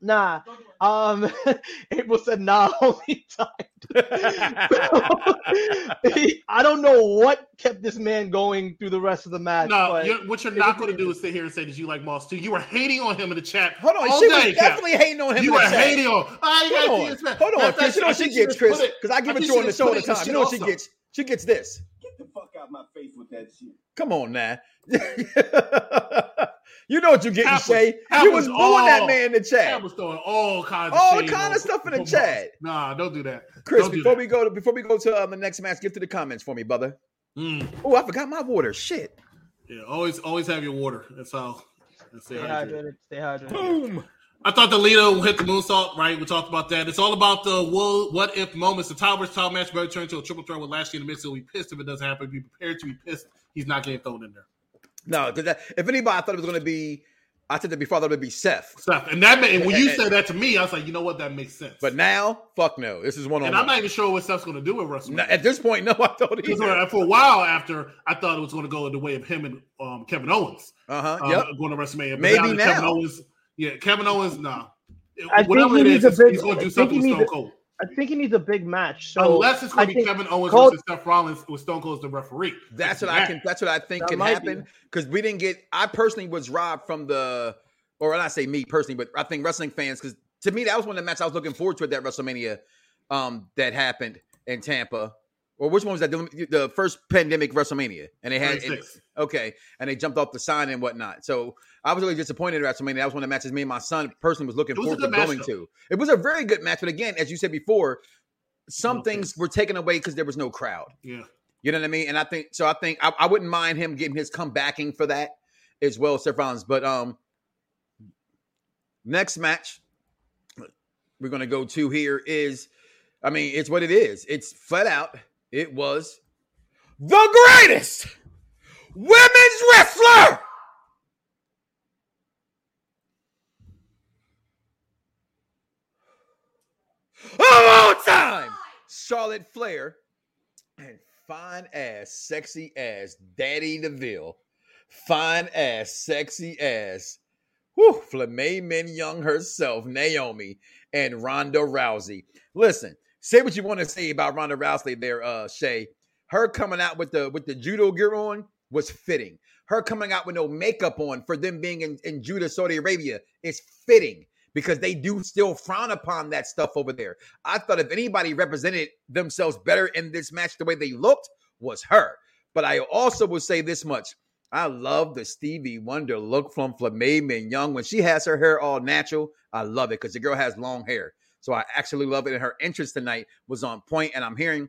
nah. Um, (laughs) April said nah (laughs) only time. (laughs) I don't know what kept this man going through the rest of the match. No, but you're, what you're not going to do is sit here and say that you like Moss too. You were hating on him in the chat. Hold on, all she day, was Cap. definitely hating on him. You were chat. hating on. Hold on, this hold on, Chris. You know what she gets, Chris, because I give I it to her on the just show all the time. You know what she gets? She gets this. Get the fuck out my face with that shit. Come on now. You know what you getting, Cap was- Shay. Cap You was was booing that man in the Cap chat. was throwing all kinds All of shade kind of stuff in the chat. Moss. Nah, don't do that. Chris, Don't before that. we go to before we go to um, the next match, give to the comments for me, brother. Mm, Oh, I forgot my water. Shit. yeah, always, always have your water. That's how. That's Stay it. hydrated. Stay hydrated. Boom. I thought the Lito hit the moonsault, right? We talked about that. It's all about the wo- what if moments. The title versus title match better turn into a triple threat with Lashley in the mix. He'll be pissed if it doesn't happen. Be prepared to be pissed. He's not getting thrown in there. No, because if anybody thought it was going to be, I said that before, I thought it would be Seth. Stuff. And that made, and when you And- said that to me, I was like, you know what? That makes sense. But now, fuck no. This is one on and I'm not even sure what Seth's going to do with WrestleMania. At this point, no, (laughs) I don't either. for a while after, I thought it was going to go in the way of him and um, Kevin Owens Uh huh. um, Yep. going to WrestleMania. But Maybe that Kevin now. Owens, yeah, Kevin Owens, nah. I think Whatever he it needs is, a big- he's going to do something he with needs Stone Cold. I think he needs a big match. So Unless it's going I to be think Kevin Owens Cold- versus Seth Rollins with Stone Cold as the referee. That's what I can. That's what I think That can might happen be. because we didn't get. I personally was robbed from the, or when I say me personally, but I think wrestling fans because to me that was one of the matches I was looking forward to at that WrestleMania um, that happened in Tampa. Or which one was that? The, the first pandemic WrestleMania, and they had 26. okay, and they jumped off the sign and whatnot. So I was really disappointed at WrestleMania. That was one of the matches me and my son personally was looking was forward to going though. to. It was a very good match, but again, as you said before, some things were taken away because there was no crowd. Yeah. You know what I mean? And I think so. I think I, I wouldn't mind him getting his comebacking for that as well, Seth Rollins. But um, next match we're gonna go to here is, I mean, it's what it is. It's flat out. It was the greatest women's wrestler. Of all time, Charlotte Flair and fine ass, sexy ass Daddy DeVille, fine ass, sexy ass, whew, Flamay Min Young herself, Naomi, and Ronda Rousey. Listen, say what you want to say about Ronda Rousey there, uh, Shay. Her coming out with the with the judo gear on was fitting. Her coming out with no makeup on for them being in, in Jeddah, Saudi Arabia is fitting because they do still frown upon that stuff over there. I thought if anybody represented themselves better in this match the way they looked was her. But I also will say this much. I love the Stevie Wonder look from Min Young. When she has her hair all natural, I love it because the girl has long hair. So I actually love it. And her entrance tonight was on point, And I'm hearing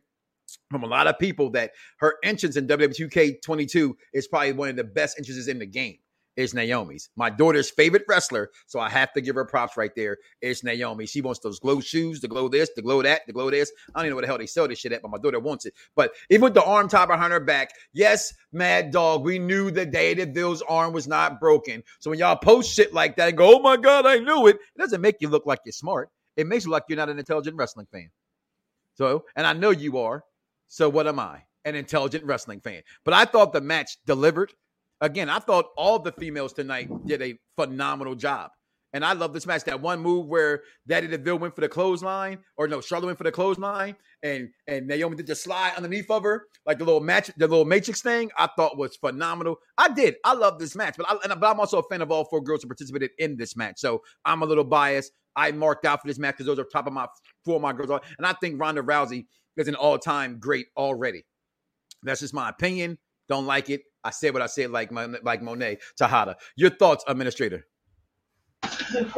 from a lot of people that her entrance in WWE 22 is probably one of the best entrances in the game. Is Naomi's my daughter's favorite wrestler, so I have to give her props right there. It's Naomi. She wants those glow shoes, the glow this, the glow that, the glow this. I don't even know what the hell they sell this shit at, but my daughter wants it. But even with the arm tie behind her back, yes, Mad Dog, we knew the day that Bill's arm was not broken. So when y'all post shit like that and go, "Oh my god, I knew it," it doesn't make you look like you're smart. It makes you like you're not an intelligent wrestling fan. So, and I know you are. So what am I? An intelligent wrestling fan. But I thought the match delivered. Again, I thought all the females tonight did a phenomenal job. And I love this match. That one move where Daddy DeVille went for the clothesline, or no, Charlotte went for the clothesline, and and Naomi did the slide underneath of her, like the little match, the little matrix thing. I thought was phenomenal. I did. I love this match, but I, and, but I'm also a fan of all four girls who participated in this match. So I'm a little biased. I marked out for this match because those are top of my four of my girls, and I think Ronda Rousey is an all-time great already. That's just my opinion. Don't like it. I said what I said, like my, like Monet Tejada. Your thoughts, Administrator?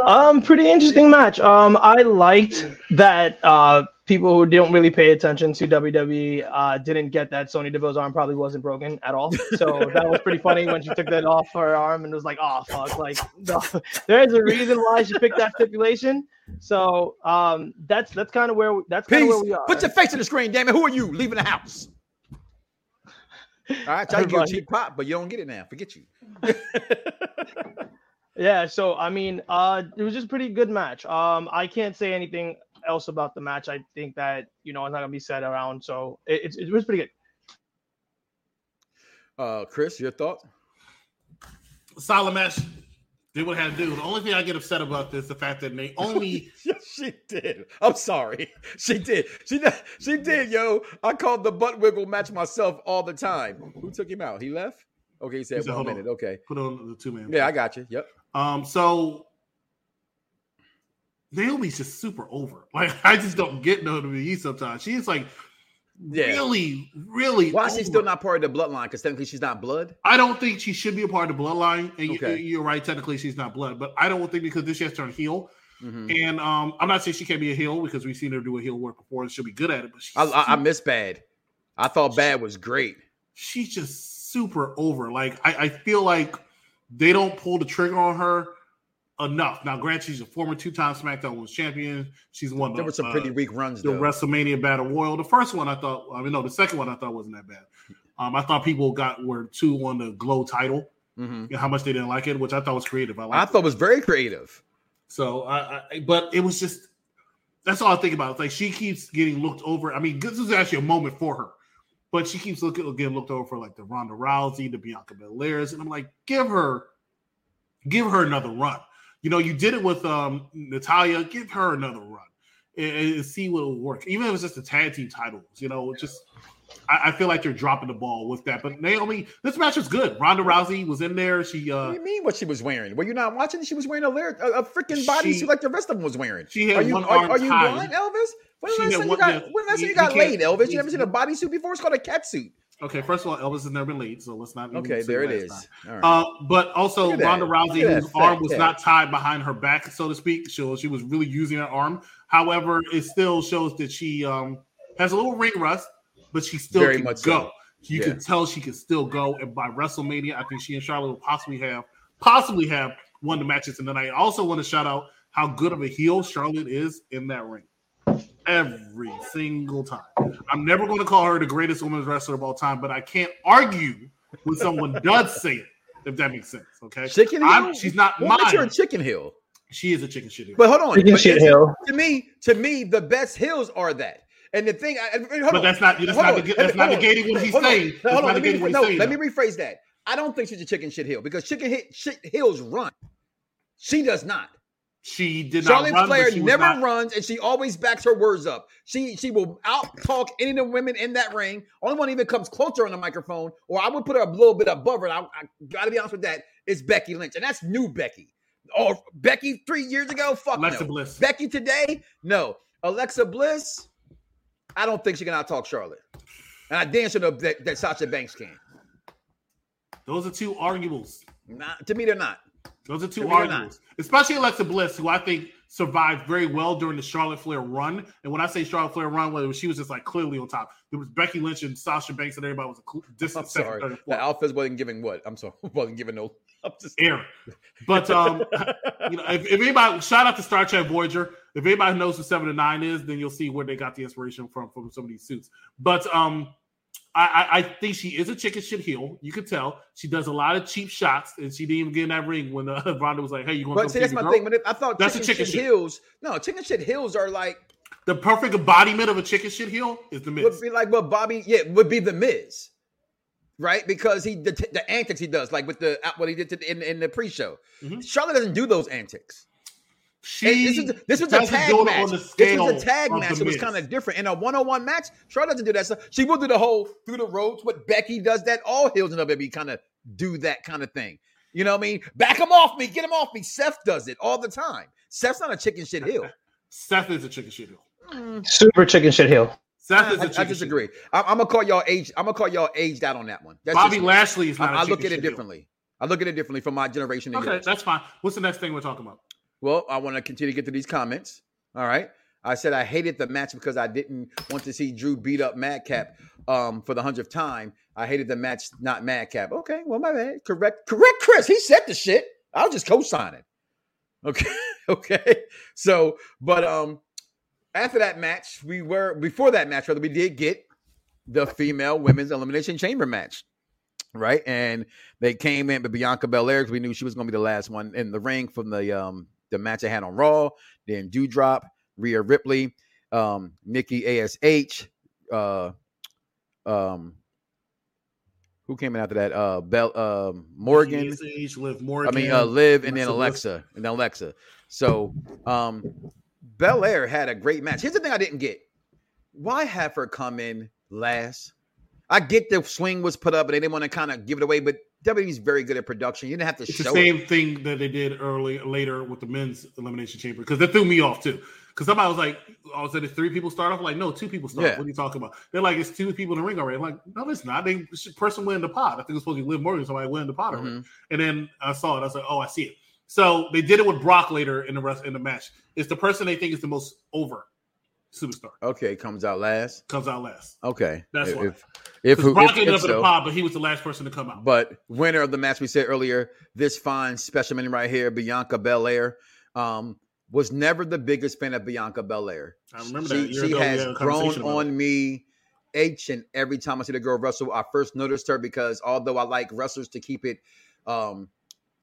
Um, pretty interesting match. Um, I liked that uh people who don't really pay attention to WWE uh didn't get that Sonya Deville's arm probably wasn't broken at all. So that was pretty funny when she took that off her arm and was like, oh fuck, like no. there is a reason why she picked that stipulation. So um that's that's kind of where that's kind of where we are. Put your face in the screen, damn it. Who are you leaving the house? (laughs) All right, try to get a cheap pop, but you don't get it now. Forget you. (laughs) Yeah, so I mean, uh, it was just a pretty good match. Um, I can't say anything else about the match. I think that you know it's not gonna be said around, so it, it, it was pretty good. Uh, Chris, your thoughts? Solid match. Did what I had to do. The only thing I get upset about this is the fact that they (laughs) only. she did. I'm sorry. She did. She did. She did, yo. I called the butt wiggle match myself all the time. Who took him out? He left. Okay, he said he one minute. On. Okay, put on the two man. Yeah, I got you. Yep. Um, so Naomi's just super over. (laughs) Like I just don't get Naomi sometimes. She's like yeah. really, really. Why is she still not part of the bloodline? Because technically she's not blood. I don't think she should be a part of the bloodline. And okay. you, are right, technically she's not blood, but I don't think because this she has turned heel. Mm-hmm. And um, I'm not saying she can't be a heel because we've seen her do a heel work before and she'll be good at it. But I, I, I miss bad. I thought bad was great. She's just super over. Like I, I feel like they don't pull the trigger on her enough. Now, granted, she's a former two-time SmackDown Women's Champion. She's won. There were some uh, pretty weak runs. The though. WrestleMania Battle Royal. The first one I thought. I mean, no, the second one I thought wasn't that bad. Um, I thought people got were two on the Glow title. Mm-hmm. how much they didn't like it, which I thought was creative. I, I thought it. was very creative. So, I, I, but it was just that's all I think about. It's like she keeps getting looked over. I mean, this is actually a moment for her, but she keeps looking getting looked over for like the Ronda Rousey, the Bianca Belairs, and I'm like, give her give her another run. You know, you did it with um, Natalya. Give her another run and, and, see what will work. Even if it's just the tag team titles, you know, just I, I, feel like you're dropping the ball with that. But Naomi, this match was good. Ronda Rousey was in there. She uh, what do you mean what she was wearing? Were you not watching? She was wearing a, a, a freaking bodysuit like the rest of them was wearing. She had are you, one are, arm are you blind, Elvis? When last time you got, time you got laid, Elvis? You never seen a bodysuit before? It's called a cat suit. Okay, first of all, Elvis has never been late, so let's not. Okay, there it is. Right. Uh, but also, Ronda Rousey, whose arm was not tied behind her back, so to speak, so she was really using her arm. However, it still shows that she um, has a little ring rust, but she still Very can go. So. You yeah. can tell she can still go, and by WrestleMania, I think she and Charlotte will possibly have possibly have won the matches. And then I also want to shout out how good of a heel Charlotte is in that ring every single time. I'm never going to call her the greatest women's wrestler of all time, but I can't argue when someone (laughs) does say it, if that makes sense. Okay. Chicken Hill? she's not well, mine. You're a chicken hill. She is a chicken shit hill. But hold on. Chicken shit hill. To me, to me, the best hills are that. And the thing, I, hold But on. that's not that's Hold not, on. neg- that's me- not on. negating what he's Hold on. saying. No, hold on. Let me, no, saying. let me rephrase that. I don't think she's a chicken shit heel because chicken hit, shit heels run. She does not. She did Charlotte not run, Flair never not, runs, and she always backs her words up. She she will out talk any of the women in that ring. Only one even comes closer on the microphone, or I would put her a little bit above her. And I, I got to be honest with that. Is Becky Lynch, and that's new Becky. Or Becky three years ago, fuck Alexa no. Bliss. Becky today, no. Alexa Bliss, I don't think she can out talk Charlotte, and I damn sure that, that Sasha Banks can. Those are two arguables. Not to me, they're not. Those are two Maybe arguments, especially Alexa Bliss, who I think survived very well during the Charlotte Flair run. And when I say Charlotte Flair run, where she was just like clearly on top. There was Becky Lynch and Sasha Banks, and everybody was a cl- I'm distant second, sorry. The. Alphas wasn't giving what? I'm sorry, (laughs) wasn't giving no. I'm just Aaron. But um, (laughs) you know, if, if anybody shout out to Star Trek Voyager, if anybody knows who Seven of Nine is, then you'll see where they got the inspiration from from some of these suits. But um, I, I, I think she is a chicken shit heel. You could tell she does a lot of cheap shots, and she didn't even get in that ring when uh, (laughs) Ronda was like, "Hey, you want?" to But see, that's my thing. But I thought That's chicken, a chicken shit shit. heels. No, chicken shit heels are like The perfect embodiment of a chicken shit heel is the Miz. would be like what Bobby, yeah, would be the Miz, right? Because he the, the antics he does, like with the what he did to the, in, in the pre-show. Mhm. Charlotte doesn't do those antics. She this is this was a tag match. This was a tag match. the It was kind of different. In a one-on-one match, Charlotte doesn't do that stuff. She will do the whole through the ropes. What Becky does that. All heels and WWE kind of do that kind of thing. You know what I mean? Back him off me, get him off me. Seth does it all the time. Seth's not a chicken shit heel. (laughs) Seth is a chicken shit heel. Mm. Super chicken shit heel. Seth is a I, chicken I shit disagree. I'm, I'm gonna call y'all age. I'm gonna call y'all aged out on that one. That's Bobby just- Lashley is not. I, a I look at it shit heel. differently. I look at it differently from my generation. Okay, that's fine. What's the next thing we're talking about? Well, I want to continue to get to these comments. All right. I said I hated the match because I didn't want to see Drew beat up Madcap um, for the hundredth time. I hated the match, not Madcap. Okay, well, my bad. Correct, correct, Chris. He said the shit. I'll just co-sign it. Okay, (laughs) okay. So, but um, after that match, we were before that match, rather we did get the female women's elimination chamber match, right? And they came in, but Bianca Belair, we knew she was going to be the last one in the ring from the um the match they had on Raw. Then Doudrop, Rhea Ripley, um, Nikki Ash, uh, um, who came in after that? Uh, Bell, um, Morgan. Age, Liv I mean, uh, Liv and then Alexa and then Alexa. So, um, Belair had a great match. Here's the thing I didn't get: why have her come in last? I get the swing was put up, but they didn't want to kind of give it away. But WWE's very good at production. You didn't have to It's the same it. thing that they did early later with the men's elimination chamber because that threw me off too. Because somebody was like, "I was it three people start off." I'm like, no, two people start. Yeah. What are you talking about? They're like, it's two people in the ring already. I'm like, no, it's not. They person winning the pod. I think it's supposed to be Liv Morgan. Somebody winning the pod already. Mhm. And then I saw it. I was like, oh, I see it. So they did it with Brock later in the rest in the match. It's the person they think is the most over superstar Okay, comes out last. comes out last. Okay, That's if why. if, if, who- Brock if- ended if up in the pod, but he was the last person to come out. But winner of the match we said earlier, this fine specimen right here, Bianca Belair, um, was never the biggest fan of Bianca Belair. I remember she, that. She has grown on me each and every time I see the girl wrestle. I first noticed her because although I like wrestlers to keep it um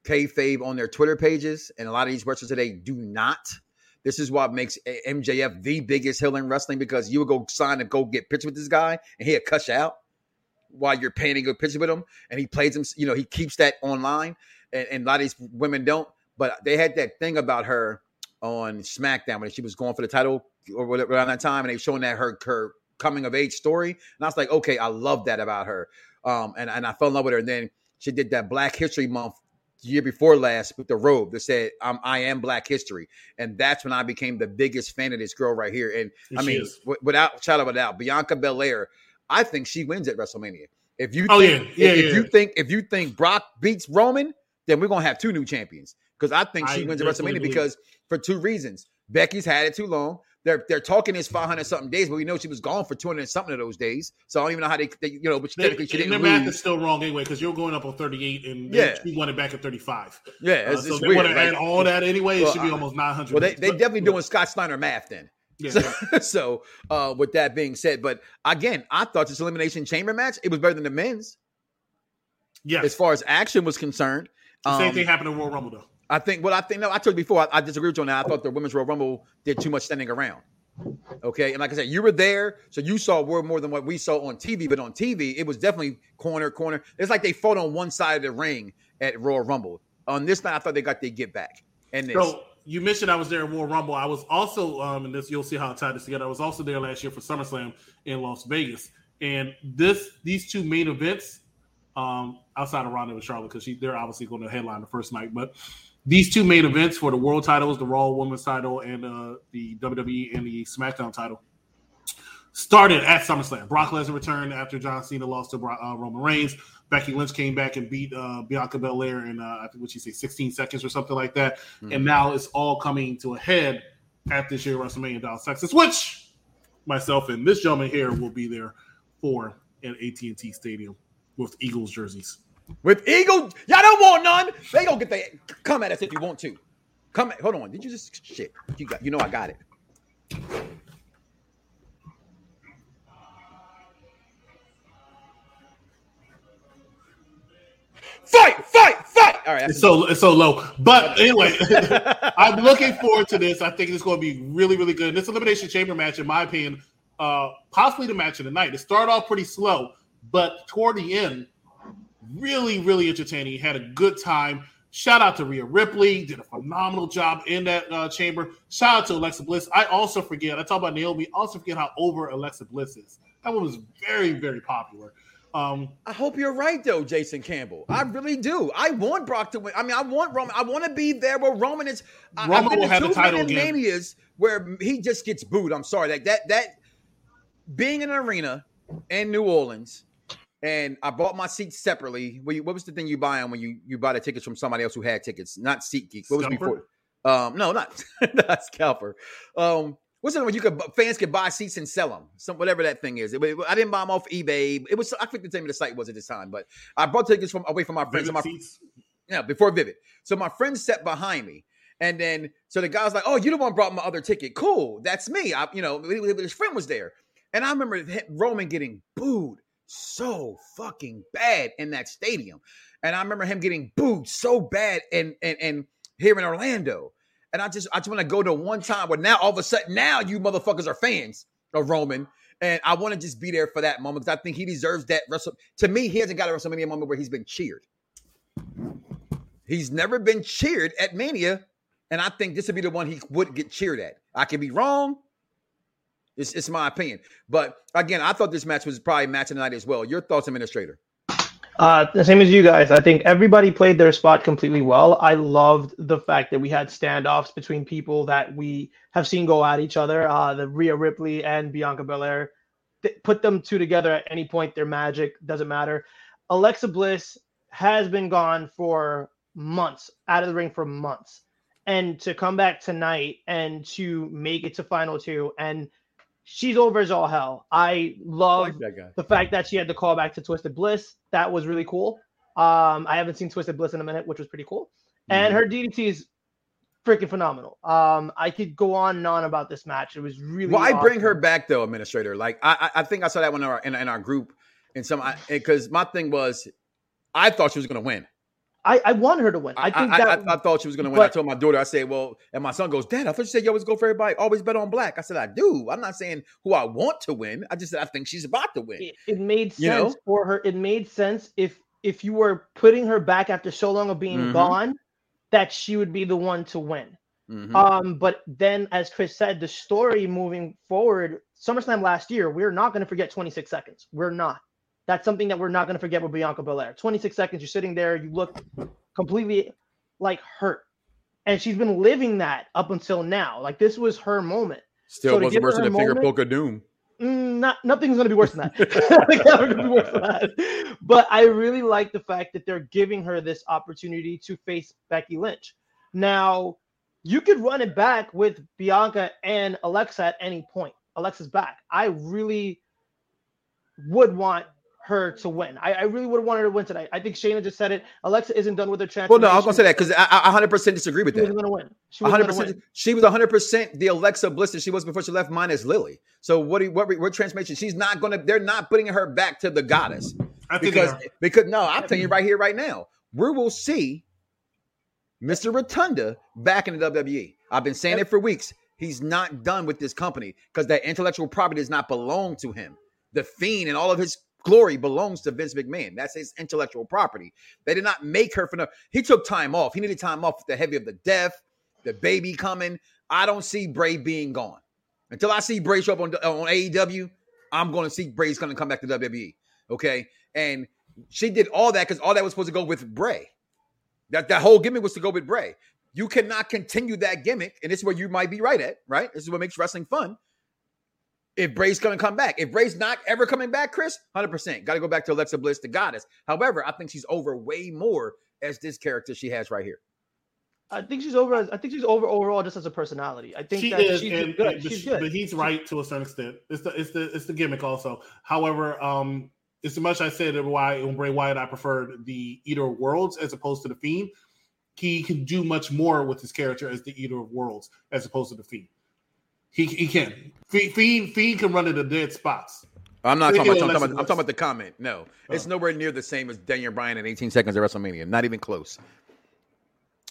kayfabe on their Twitter pages, and a lot of these wrestlers today do not. This is what makes MJF the biggest heel in wrestling because you would go sign and go get pictures with this guy, and he'll cuss you out while you're painting a picture with him, and he plays him. You know, he keeps that online, and, and a lot of these women don't. But they had that thing about her on SmackDown when she was going for the title or whatever around that time, and they showing that her her coming of age story, and I was like, okay, I love that about her. Um, and and I fell in love with her. And then she did that Black History Month year before last with the robe that said um, I am Black History, and that's when I became the biggest fan of this girl right here. And I mean, w- without shout out without Bianca Belair, I think she wins at WrestleMania. If you Oh, think, yeah. Yeah, if, yeah, if you think if you think Brock beats Roman, then we're gonna have two new champions because I think she I wins at WrestleMania because for two reasons. Becky's had it too long. They're they're talking is 500 something days, but we know she was gone for 200 something of those days. So I don't even know how they, they you know, but They, technically she didn't their math is still wrong anyway because you're going up on 38 and Yeah. she won it back at 35. Yeah, Uh, so it's they want to add all that anyway. Well, it should be I- almost 900. well, they they But- definitely yeah. doing Scott Steiner math then. Yeah, So, yeah. (laughs) so uh, with that being said, but again, I thought this elimination chamber match it was better than the men's Yeah, as far as action was concerned. The same Um, thing happened in Royal Rumble though. I think. Well, I think no. I told you before. I, I disagree with you on that. I thought the women's Royal Rumble did too much standing around. Okay, and like I said, you were there, so you saw more more than what we saw on TV. But on TV, it was definitely corner corner. It's like they fought on one side of the ring at Royal Rumble. On this night, I thought they got their get back. And this, So you mentioned I was there at Royal Rumble. I was also, um, and this you'll see how I tied this together. I was also there last year for SummerSlam in Las Vegas, and this these two main events, um, outside of Ronda and Charlotte, because they're obviously going to headline the first night, but these two main events for the world titles, the Raw Women's title, and uh, the WWE and the SmackDown title, started at SummerSlam. Brock Lesnar returned after John Cena lost to uh, Roman Reigns. Becky Lynch came back and beat uh, Bianca Belair in uh, I think what she say 16 seconds or something like that. And now it's all coming to a head at this year WrestleMania Dallas, Texas, which myself and this gentleman here will be there for at AT&T Stadium with Eagles jerseys. With Eagle, y'all don't want none. They gonna get the come at us if you want to. Come at, hold on. Did you just shit? You got, you know, I got it. Fight, fight, fight! All right, It's so it's so low. But anyway, (laughs) (laughs) I'm looking forward to this. I think it's going to be really, really good. This elimination chamber match, in my opinion, uh, possibly the match of the night. It started off pretty slow, but toward the end, really, really entertaining. Had a good time. Shout out to Rhea Ripley, did a phenomenal job in that uh, chamber. Shout out to Alexa Bliss. I also forget, I talk about Naomi, also forget how over Alexa Bliss is. That one was very, very popular. Um, I hope you're right, though, Jason Campbell. I really do. I want Brock to win. I mean, I want Roman. I want to be there where Roman is. I- Roman I've been will have the title again. manias where he just gets booed. I'm sorry, like that. That being in an arena in New Orleans, and I bought my seats separately. What, was the thing you buy on when you you buy the tickets from somebody else who had tickets? Not SeatGeek. What was Scalper? before? Um, no, not (laughs) not Scalper. Um, what's the one you could fans could buy seats and sell them? Some whatever that thing is. It- it- I didn't buy them off eBay. It was I forget the name of the site was at this time, but I bought tickets from away from my friends. My, seats. yeah, before Vivid. So my friend sat behind me. And then, so the guy's like, "Oh, you the one brought my other ticket? Cool, that's me." I, you know, his friend was there, and I remember Roman getting booed so fucking bad in that stadium, and I remember him getting booed so bad in and and here in Orlando, and I just I just want to go to one time where now all of a sudden now you motherfuckers are fans of Roman, and I want to just be there for that moment because I think he deserves that. Wrestle to me, he hasn't got a WrestleMania moment where he's been cheered. He's never been cheered at Mania, and I think this would be the one he would get cheered at. I could be wrong. It's, it's my opinion, but again, I thought this match was probably match of the night as well. Your thoughts, Administrator? Uh, the same as you guys. I think everybody played their spot completely well. I loved the fact that we had standoffs between people that we have seen go at each other. Uh, the Rhea Ripley and Bianca Belair. Th- put them two together at any point. They're magic. Doesn't matter. Alexa Bliss has been gone for months, out of the ring for months. And to come back tonight and to make it to final two, and she's over as all hell. I love that guy. the fact that she had the call back to Twisted Bliss, that was really cool. Um, I haven't seen Twisted Bliss in a minute, which was pretty cool. And Mm-hmm. her DDT is freaking phenomenal. Um, I could go on and on about this match. It was really Why bring her back though, Administrator? Like I, I I think I saw that one in our in, in our group, and some because my thing was, I thought she was going to win. I, I want her to win. I, think I, that I, I thought she was going to win. I told my daughter, I said, "Well," and my son goes, "Dad, I thought you said you always go for everybody, always bet on black." I said, "I do. I'm not saying who I want to win. I just said I think she's about to win." it, it made sense You know? for her. It made sense if if you were putting her back after so long of being Mhm. gone, that she would be the one to win. Mhm. Um, but then, as Chris said, the story moving forward, SummerSlam last year, we're not going to forget 26 seconds. We're not. That's something that we're not going to forget with Bianca Belair. 26 seconds, you're sitting there, you look completely like hurt. And she's been living that up until now. Like this was her moment. Still so wasn't worse than a finger poke of doom. Mm, not nothing's gonna be worse than that. (laughs) Worse than that. But I really like the fact that they're giving her this opportunity to face Becky Lynch. Now, you could run it back with Bianca and Alexa at any point. Alexa's back. I really would want her to win. I, I really would have wanted her to win tonight. I think Shayna just said it. Alexa isn't done with her Well, no, I was going to say that because I, I 100 percent disagree with she that. wasn't gonna win. She wasn't hundred gonna percent. win. She was hundred percent the Alexa Bliss that she was before she left. Mine is Lily. So what? Do you, what? What transformation? She's not going to. They're not putting her back to the goddess I think because they are. because no. I'm telling you right here, right now, we will see Mr. Rotunda back in the WWE. I've been saying it for weeks. He's not done with this company because that intellectual property does not belong to him. The fiend and all of his glory belongs to Vince McMahon. That's his intellectual property. They did not make her for no. He took time off. He needed time off with the heavy of the death, the baby coming. I don't see Bray being gone until I see Bray show up on on AEW. I'm going to see Bray's going to come back to WWE. Okay, and she did all that because all that was supposed to go with Bray. That that whole gimmick was to go with Bray. You cannot continue that gimmick, and this is where you might be right at. Right, this is what makes wrestling fun. If Bray's going to come back, if Bray's not ever coming back, Chris, hundred percent, got to go back to Alexa Bliss, the goddess. However, I think she's over way more as this character she has right here. I think she's over. I think she's over overall just as a personality. I think she that is, she's and, good. and- she's but, good. but he's right to a certain extent. It's the it's the it's the gimmick also. However, um, as much I said why on Bray Wyatt, I preferred the Eater of Worlds as opposed to the Fiend. He can do much more with his character as the Eater of Worlds as opposed to the Fiend. He he can Fiend Fiend, can run into dead spots. I'm not talking about, I'm, talking about, I'm talking about the comment. No, oh. it's Oh. nowhere near the same as Daniel Bryan in 18 seconds of WrestleMania. Not even close.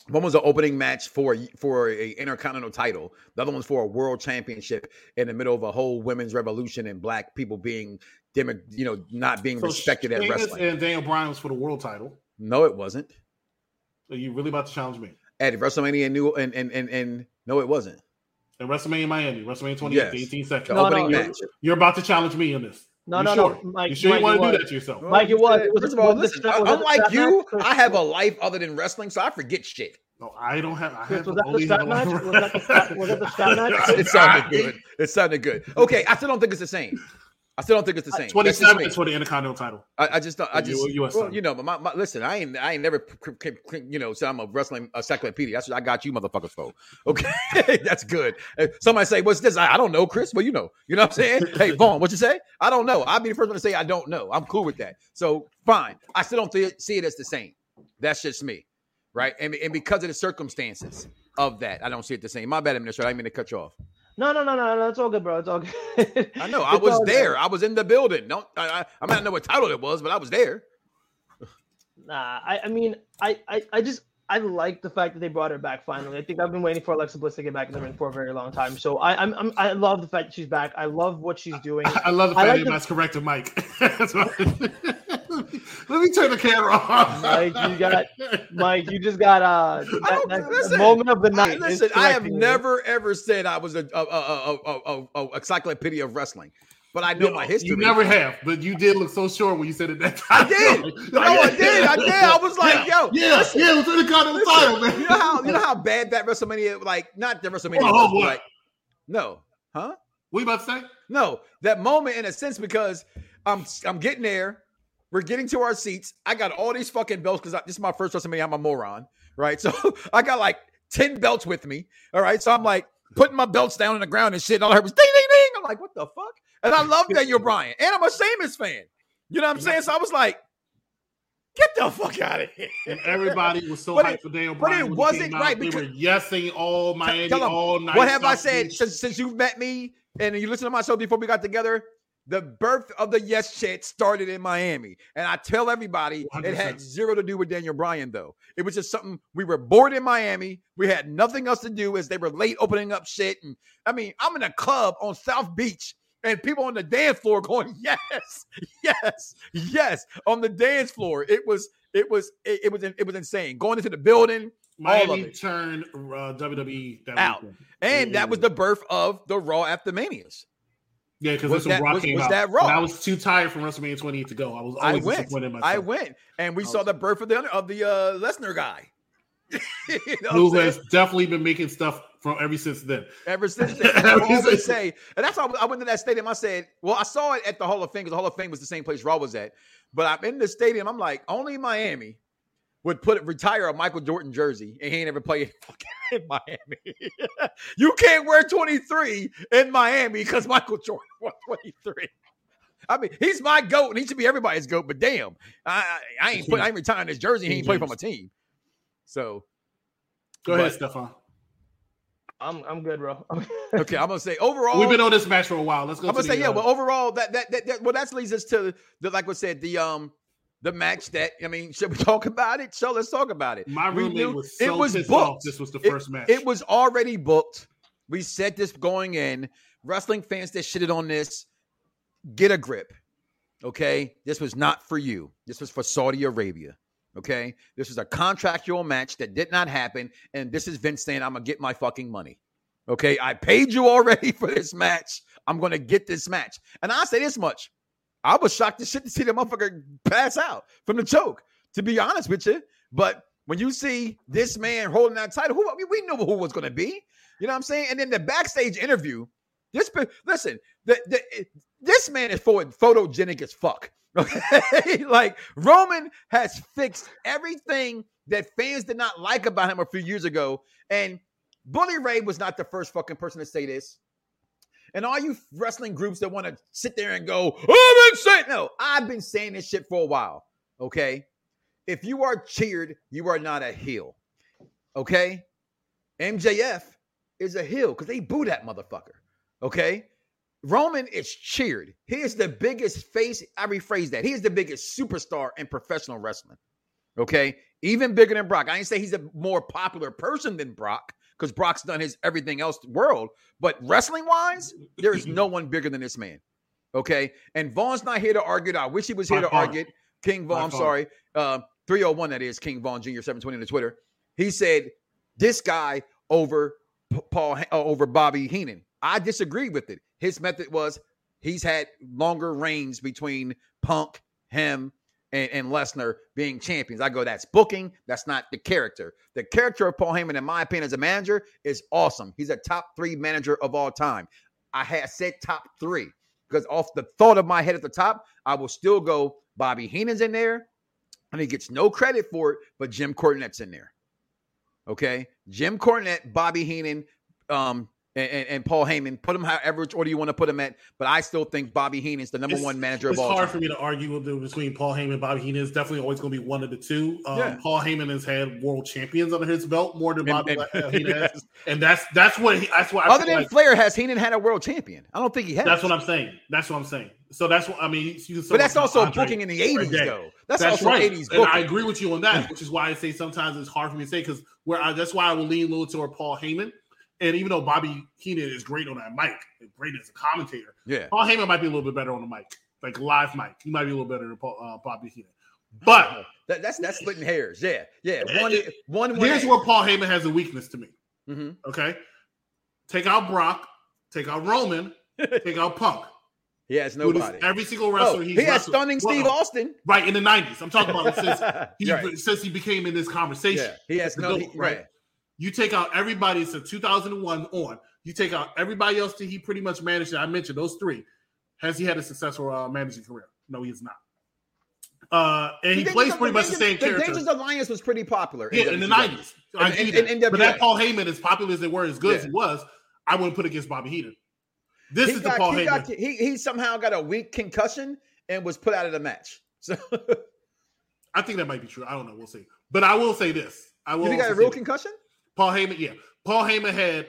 One was an opening match for for a intercontinental title. The other one's for a world championship in the middle of a whole women's revolution and black people being, demo, you know, not being So respected at Sheamus wrestling. and Daniel Bryan was for the world title. no, it wasn't. Are you really about to challenge me? At WrestleMania, new and and and and no, it wasn't. At WrestleMania Miami, WrestleMania 28, Yes. 18 seconds. The No, opening no, match. You're about to challenge me on this. no, you no, sure? no, Mike. you sure Mike, you want to do that to yourself? Mike, it was- First of all, was listen, strap- was it the unlike you, match? I have a life other than wrestling, so I forget shit. No, I don't have. I have was that the only strap match? Was that the strap- was that the strap (laughs) match? It sounded good. It sounded good. Okay, I still don't think it's the same. I still don't think it's the same. That's just 27 is for the Intercontinental title. I, I just don't. I just U- well, you know, but my, my listen, I ain't I ain't never you know said I'm a wrestling encyclopedia. That's what I got you motherfuckers for. (laughs) Okay, that's good. Uh, Somebody say, "What's this?" I, I don't know, Chris. Well, you know, you know what I'm saying. (laughs) hey, Vaughn, what you say? I don't know. I'll be the first one to say I don't know. I'm cool with that. So fine. I still don't th- see it as the same. That's just me, right? And and because of the circumstances of that, I don't see it the same. My bad, administrator. I didn't mean to cut you off. No, no, no, no, no. It's all good, bro. It's all good. I know. (laughs) I was all good. there. I was in the building. Don't I? I, I might not know what title it was, but I was there. Nah, I, I mean, I, I, I just, I like the fact that they brought her back finally. I think I've been waiting for Alexa Bliss to get back in the ring for a very long time. So I, I'm, I'm I love the fact that she's back. I love what she's doing. (laughs) I love the I fact like that the- that's corrected, Mike. That's what- (laughs) Let me turn the camera off. Mike, you got, (laughs) Mike, you just got uh, that, listen, moment of the night. is listen, I have never ever said I was a, a, a, a, a, encyclopedia of wrestling, but I know my history. You never have, but you did look so sure when you said it that I did. No, I did. I did. I was like, yeah, yo, yeah, listen, yeah, it was Intercontinental listen, title, man. You know how you know how bad that WrestleMania, like not the WrestleMania, Oh, was, like no, huh? What you about to say? No, that moment in a sense because I'm I'm getting there. We're getting to our seats. I got all these fucking belts because this is my first WrestleMania. I'm a moron, right? (laughs) So I got like ten belts with me. All right, so I'm like putting my belts down on the ground and shit. And all I heard was ding ding ding. I'm like, what the fuck? And I love Daniel Bryan, and I'm a Sheamus fan. You know what I'm saying? So I was like, get the fuck out of here. And everybody was so But hyped it- for Daniel Bryan. but it Bryan. when he wasn't out. right They because- were yesing all Miami Tell 'em, all night. What have I said since since you've met me and you listen to my show before we got together? The birth of the yes shit started in Miami, and I tell everybody it had zero to do with Daniel Bryan. Though it was just something we were bored in Miami. We had nothing else to do as they were late opening up shit. And I mean, I'm in a club on South Beach, and people on the dance floor (laughs) going, "Yes, yes, yes!" on the dance floor. It was, it was, it, it was, it was insane. Going into the building, Miami turned uh, WWE Out. weekend. and that was the birth of the Raw after Manias. Yeah, because Was this when was- came was out. that Raw? I was too tired from WrestleMania 28 to go. I was I always went. disappointed in myself. I went, and we I saw was- the birth of the of the uh, Lesnar guy. (laughs) you know Who has definitely been making stuff from ever since then. Ever since (laughs) then, Ever I since- say, and that's why I went to that stadium. I said, "Well, I saw it at the Hall of Fame because the Hall of Fame was the same place Raw was at." But I'm in the stadium. I'm like, only Miami would put retire a Michael Jordan jersey, and he ain't ever played (laughs) fucking in Miami. (laughs) you can't wear 23 in Miami because Michael Jordan (laughs) won 23. I mean, he's my goat, and he should be everybody's goat. But damn, I, I I ain't put, I ain't retiring his jersey. He ain't play for my team. So Go ahead, But- Stefan. I'm, I'm good, bro. okay, I'm gonna say overall. We've been on this match for a while. Let's go. I'm gonna say the, yeah. uh, Well, overall, that that that, that well, that leads us to the like I said the um the match that I mean, should we (laughs) talk about it? So let's talk about it. my roommate was it so was pissed booked. off. This was the It- first match. It was already booked. We said this going in. Wrestling fans that shitted on this, get a grip. Okay. This was not for you. This was for Saudi Arabia. Okay. This was a contractual match that did not happen. And this is Vince saying, I'm to get my fucking money. Okay. I paid you already (laughs) for this match. I'm to get this match. And I say this much I was shocked to shit to see the motherfucker pass out from the choke, to be honest with you. But when you see this man holding that title, who I mean, we knew who was going to be. You know what I'm saying? And then the backstage interview, this listen, the, the, this man is photogenic as fuck. Okay, (laughs) like Roman has fixed everything that fans did not like about him a few years ago, and Bully Ray was not the first fucking person to say this. And all you wrestling groups that want to sit there and go, oh, I've been saying, no, I've been saying this shit for a while. Okay. If you are cheered, you are not a heel. Okay. MJF is a heel because they boo that motherfucker. Okay. Roman is cheered. He is the biggest face. I rephrase that. He is the biggest superstar in professional wrestling. Okay. Even bigger than Brock. I didn't say he's a more popular person than Brock, because Brock's done his everything else world. But wrestling wise, there is no one bigger than this man. Okay. And Vaughn's not here to argue. I wish he was here to argue. King Vaughn, I'm sorry. Uh, 301, that is King Vaughn Jr. 720 on the Twitter. He said this guy over Paul uh, over Bobby Heenan. I disagree with it. His method was he's had longer reigns between Punk, him, and, and Lesnar being champions. I go, that's booking. That's not the character. The character of Paul Heyman, in my opinion, as a manager, is awesome. He's a top three manager of all time. I had said top three because off the thought of my head at the top, I will still go Bobby Heenan's in there, and he gets no credit for it, but Jim Cornette's in there. Okay, Jim Cornette, Bobby Heenan, um, and, and, Paul Heyman. Put him however order you want to put him at, but I still think Bobby Heenan is the number it's, one manager of all. It's hard time. for me to argue between Paul Heyman and Bobby Heenan. It's definitely always going to be one of the two. Um, yeah. Paul Heyman has had world champions under his belt more than Bobby and, and, (laughs) Heenan has, and that's that's what he, that's what. Other than like, Flair, has Heenan had a world champion? I don't think he has. That's what I'm saying. That's what I'm saying. So that's what I mean. but that's also Andre booking in the '80s, though. That's, that's also right. '80s, booking. and I agree with you on that, which is why I say sometimes it's hard for me to say because where I, that's why I will lean a little toward Paul Heyman and even though Bobby Heenan is great on that mic, great as a commentator, yeah, Paul Heyman might be a little bit better on the mic, like live mic. He might be a little better than Paul, uh, Bobby Heenan. But that, that's that's splitting hairs. Yeah, yeah. One, it, one. Here's where Paul Heyman has a weakness to me. Mm-hmm. Okay, take out Brock, take out Roman, (laughs) take out Punk. He has nobody. Every single wrestler oh, he has stunning Steve well, Austin. Right in the '90s. I'm talking about since (laughs) he right. since he became in this conversation. Yeah, he has no. He, right. You take out everybody since 2001 on. You take out everybody else that he pretty much managed. I mentioned those three. Has he had a successful uh, managing career? No, he has not. Uh, and he plays pretty much the same the character. The Dangerous Alliance was pretty popular. Yeah, in, in the nineties. but that Paul Heyman, as popular as they were, as good yeah. as he was, I wouldn't put against Bobby Heenan. This he is got, the Paul he Heyman. Got, he, he somehow got a weak concussion and was put out of the match. So (laughs) I think that might be true. I don't know. We'll see. But I will say this. I will. You got a real concussion? Paul Heyman, yeah. Paul Heyman had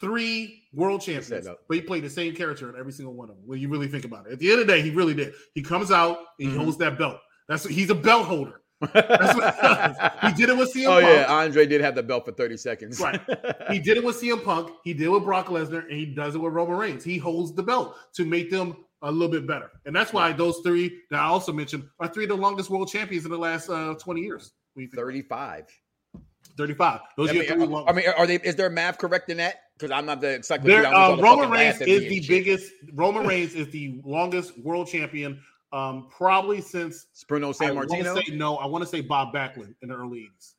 three world champions, but he played the same character in every single one of them. When you really think about it, at the end of the day, he really did. He comes out and he mm-hmm. holds that belt. That's he's a belt holder. That's what he does. He did it with (laughs) CM oh, Punk. yeah, Andre did have the belt for 30 seconds. right. (laughs) He did it with CM Punk. He did it with Brock Lesnar, and he does it with Roman Reigns. He holds the belt to make them a little bit better. And that's why those three that I also mentioned are three of the longest world champions in the last uh, 20 years. 35. 35. Those I mean, are, I mean, are they? Is there a math correct in that? Because I'm not the. There, uh, Roman Reigns is the shit. biggest. Roman Reigns is the longest world champion, um, probably since Bruno Sammartino. Say, no, I want to say Bob Backlund in the early 80s.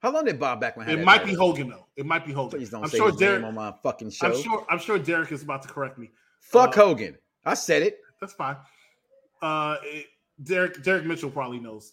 How long did Bob Backlund have? It might be Hogan though. It might be Hogan. Please don't I'm say sure his Derek, name on my fucking show. I'm sure. I'm sure Derek is about to correct me. Fuck uh, Hogan. I said it. That's fine. Uh, it, Derek Derek Mitchell probably knows.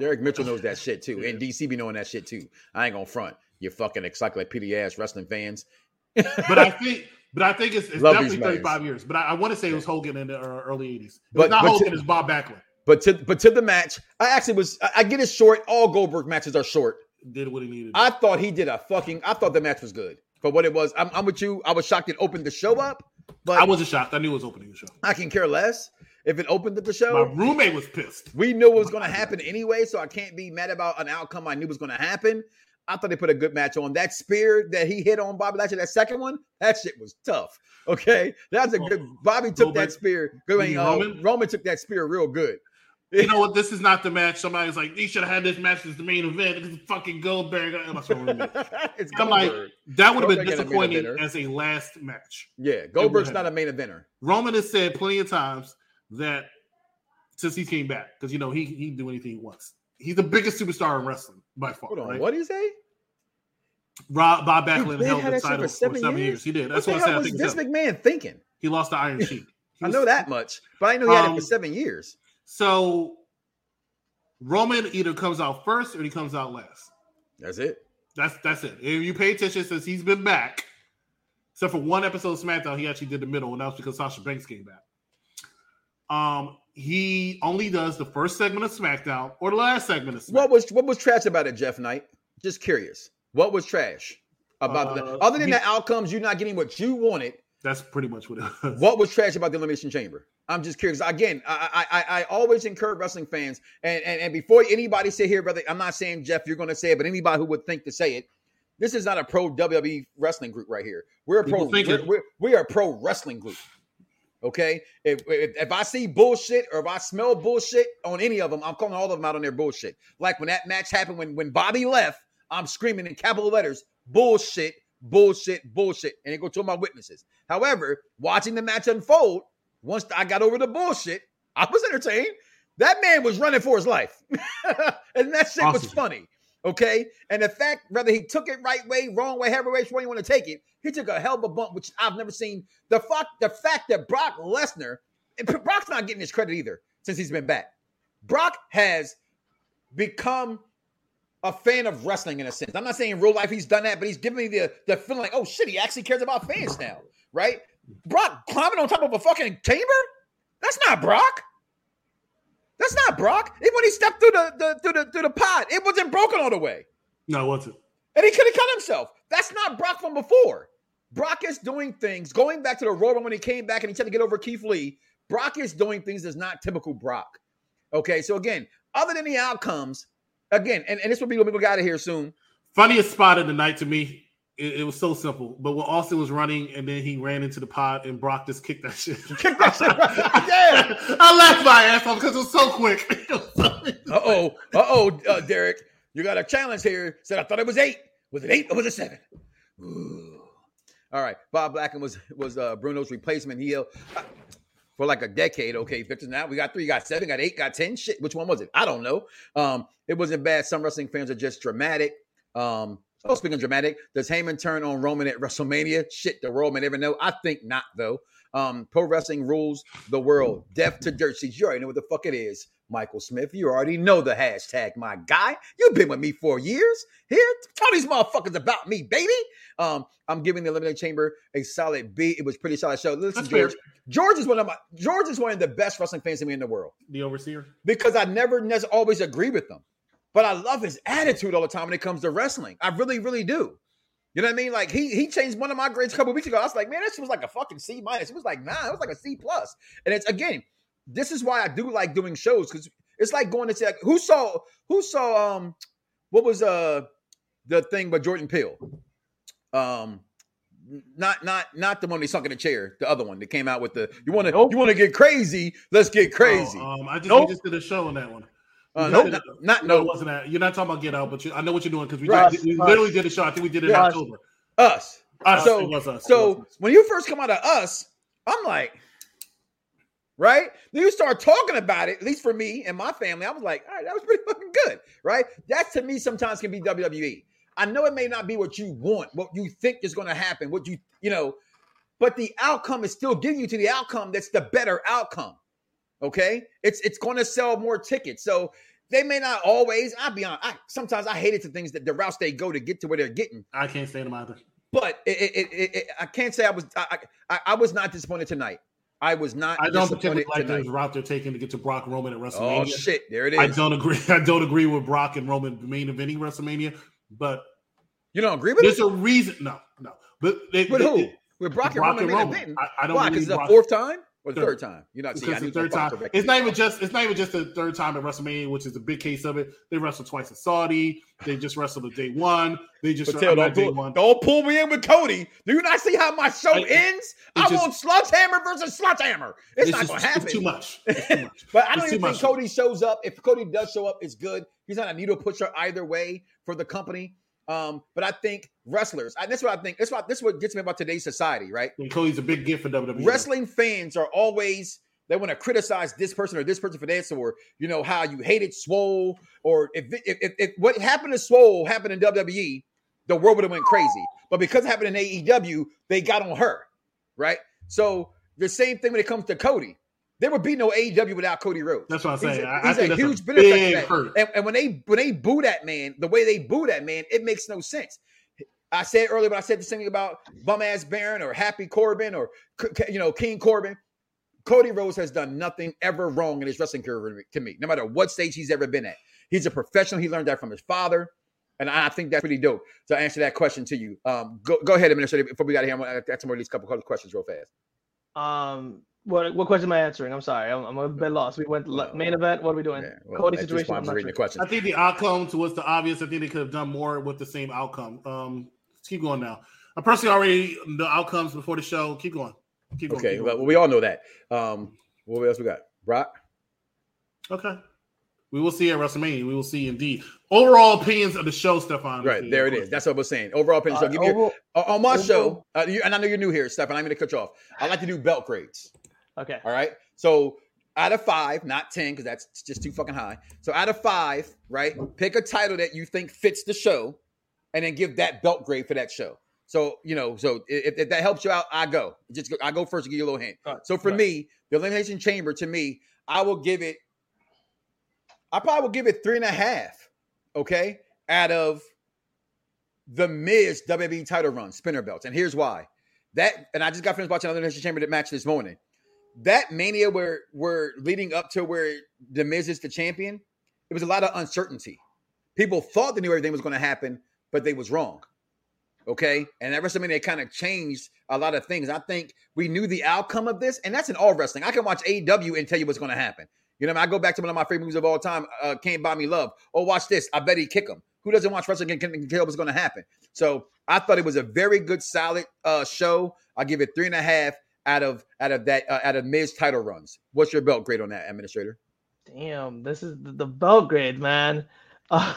Derek Mitchell knows that (laughs) shit too. And DC be knowing that shit too. I ain't gonna front. You fucking encyclopedia ass wrestling fans. (laughs) but I think but I think it's, it's definitely 35 years. But I, I want to say it was Hogan in the uh, early 80s. But it's not but Hogan, to, it's Bob Backlund. But to but to the match, I actually was I, I get it short. All Goldberg matches are short. Did what he needed. I thought he did a fucking I thought the match was good for what it was. I'm, I'm with you. I was shocked it opened the show up. But I wasn't shocked. I knew it was opening the show. I can care less if it opened at the show. My roommate was pissed. We knew what was going to happen anyway, so I can't be mad about an outcome I knew was going to happen. I thought they put a good match on. That spear that he hit on Bobby Lashley, that second one, that shit was tough. Okay, that's a good. Bobby took that spear. Good, uh, Roman? Roman took that spear real good. You know what? This is not the match. Somebody's like, "You should have had this match as the main event." It's fucking Goldberg. And that's what we're it's I'm like, Goldberg. That would have been ain't a disappointing as a last match. yeah, Goldberg's not a main eventer. Roman has said plenty of times that since he came back, because you know he he can do anything he wants. He's the biggest superstar in wrestling by far. Hold on, right? what did he say? Rob, Bob Backlund held the title for for seven seven, years? years? He did. That's what what, I said. I think this seven. McMahon thinking? He lost the Iron Sheik. He I know that much, but I know he had it Um, for seven years. So Roman either comes out first or he comes out last. That's it. That's that's it. If you pay attention since he's been back, except for one episode of SmackDown, he actually did the middle, and that was because Sasha Banks came back. Um, he only does the first segment of SmackDown or the last segment of SmackDown. What was what was trash about it, Jeff Knight? Just curious. What was trash about the Uh, other than he- the outcomes? You're not getting what you wanted. That's pretty much what it was. What was trash about the Elimination Chamber? I'm just curious. Again, I I, I, always encourage wrestling fans, and, and and before anybody say here, brother, I'm not saying Jeff, you're going to say it, but anybody who would think to say it, this is not a pro WWE wrestling group right here. We're a pro. We're, we're, we are a pro wrestling group. Okay, if, if if I see bullshit or if I smell bullshit on any of them, I'm calling all of them out on their bullshit. Like when that match happened, when when Bobby left, I'm screaming in capital letters, bullshit, bullshit, bullshit, and it go to my witnesses. However, watching the match unfold, once I got over the bullshit, I was entertained. That man was running for his life, (laughs) and that shit was funny. Okay, and the fact whether he took it right way, wrong way, however way you want to take it, he took a hell of a bump, which I've never seen. The fact, the fact that Brock Lesnar, and Brock's not getting his credit either since he's been back. Brock has become a fan of wrestling in a sense. I'm not saying in real life he's done that, but he's giving me the the feeling like, oh shit, he actually cares about fans now, right? Brock climbing on top of a fucking chamber? That's not Brock. That's not Brock. Even when he stepped through the, the through the through the pod, it wasn't broken all the way. no, what's it? And he could have cut himself. That's not Brock from before. Brock is doing things, going back to the Royal when he came back and he tried to get over Keith Lee. Brock is doing things that's not typical Brock. Okay, so again, other than the outcomes, again, and, and this will be when we get out of here soon. Funniest spot of the night to me. It, it was so simple, but when Austin was running and then he ran into the pod and Brock just kicked that shit. (laughs) Kick that shit. (laughs) Yeah. I laughed my ass off because it was so quick. (laughs) Uh oh, uh oh, Derek, you got a challenge here. Said I thought it was eight. Was it eight or was it seven? Ooh. All right, Bob Backlund was was uh, Bruno's replacement He uh, for like a decade. Okay, Victor. Now we got three, got seven, got eight, got ten. Shit, which one was it? I don't know. Um, it wasn't bad. Some wrestling fans are just dramatic. Um, oh, speaking of dramatic, does Heyman turn on Roman at WrestleMania? Shit, the world may never know. I think not though. Um, pro wrestling rules the world. Death to dirt sheets. You already know what the fuck it is. Michael Smith, you already know the hashtag, my guy. You've been with me for years. Here, tell these motherfuckers about me, baby. Um, I'm giving the Elimination Chamber a solid B. It was a pretty solid show. Listen, That's fair. George. George is one of my George is one of the best wrestling fans to me in the world the overseer. because I never always agree with them. But I love his attitude all the time when it comes to wrestling. I really, really do. You know what I mean? Like he he changed one of my grades a couple weeks ago. I was like, man, this was like a fucking C minus. It was like nah, it was like a C plus. And it's again, this is why I do like doing shows because it's like going to say like, who saw who saw um what was uh the thing with Jordan Peele? Um not not not the one they sunk in the chair, the other one that came out with the you want to Nope. you want to get crazy, let's get crazy. Oh, um, I just Nope. just did a show on that one. Uh, We no, not, No, wasn't that. You're not talking about Get Out, but you, I know what you're doing because we, did, we literally did a show. I think we did it in October. us. Us, so it was us. So when you first come out of us, I'm like, right? Then you start talking about it, at least for me and my family. I was like, all right, that was pretty (laughs) fucking good, right? That to me sometimes can be WWE. I know it may not be what you want, what you think is going to happen, what you, you know, but the outcome is still getting you to the outcome that's the better outcome. Okay, it's it's going to sell more tickets. So they may not always. I'll be honest. I, sometimes I hate it to things that the routes they go to get to where they're getting. I can't stand them either. But it, it, it, it, I can't say I was I, I I was not disappointed tonight. I was not I don't particularly like the route they're taking to get to Brock Roman at oh, WrestleMania. Oh shit! There it is. I don't agree. (laughs) I don't agree with Brock and Roman main eventing WrestleMania, but You don't agree with there's it? a reason. No, no. But they, With they- who? With Brock and Roman and main Roman. event? I, I don't Why? Because the Brock- fourth time. Or the Third. time. You're not seeing the third time, it's not even just it's not even just the third time at WrestleMania, which is a big case of it. They wrestled twice in Saudi. They just wrestled at day one. They just tell, don't, day pull, one. don't pull me in with Cody. Do you not see how my show I- ends? I just- want Sledgehammer versus Sledgehammer. It's, not just- going to happen. It's too much. It's too (laughs) much. But I don't even think much. Cody shows up. If Cody does show up, it's good. He's not a needle pusher either way for the company. Um, but I think wrestlers, and that's what I think. That's what this is what gets me about today's society, right? And Cody's a big gift for WWE. Wrestling fans are always they want to criticize this person or this person for this, or you know how you hated Swole, or if if, if, if what happened to Swole happened in WWE, the world would have went crazy. But because it happened in AEW, they got on her, right? So the same thing when it comes to Cody. There would be no AEW without Cody Rhodes. That's what I'm He's saying. a, I- I he's think a that's a huge benefactor. big hurt. And, and when they when they boo that man, the way they boo that man, it makes no sense. I said earlier, but I said the same thing about bum ass Baron or Happy Corbin or you know King Corbin. Cody Rhodes has done nothing ever wrong in his wrestling career to me, no matter what stage he's ever been at. He's a professional. He learned that from his father, and I think that's pretty dope. To answer that question to you, um, go go ahead, administrator. Before we got here, I'm gonna ask some more of these couple of questions real fast. Um, what what question am I answering? I'm sorry, I'm, I'm a bit lost. We went le- main event. What are we doing? Yeah, well, Cody situation. I'm I'm not reading the sure. questions. I think the outcome was the obvious. I think they could have done more with the same outcome. Um, let's keep going now. I personally already the outcomes before the show. Keep going. Keep going. Okay, keep well, we all know that. Um, what else we got? Brock. okay. We will see at WrestleMania. We will see indeed. Overall opinions of the show, Stefan. Right there it is. That's what I was saying. Overall opinion. So Uh, give me your, on on my overall- show, uh, you, and I know you're new here, Stefan. I'm going to cut you off. I like to do belt grades. Okay. All right. So out of five, not 10, because that's just too fucking high. So out of five, right? Pick a title that you think fits the show and then give that belt grade for that show. So, you know, so if, if that helps you out, I go. Just go, I go first to give you a little hint. Right, So for right. me, the Elimination Chamber, to me, I will give it, I probably will give it three and a half, okay, out of the Miz WWE title run, spinner belts. And here's why. That, and I just got finished watching another Elimination Chamber that match this morning that mania where we're leading up to where the Miz is the champion, it was a lot of uncertainty. People thought they knew everything was going to happen, but they was wrong. Okay, and at WrestleMania, they kind of changed a lot of things. I think we knew the outcome of this, and that's in all wrestling. I can watch AEW and tell you what's going to happen. You know, I, mean? I go back to one of my favorite movies of all time, uh, "Can't Buy Me Love." Oh, watch this! I bet he kick him. Who doesn't watch wrestling can, can tell what's going to happen? So I thought it was a very good, solid uh, show. I give it three and a half out of out of that uh, out of Miz title runs. What's your belt grade on that, Administrator? Damn, this is the, belt grade, man. (laughs)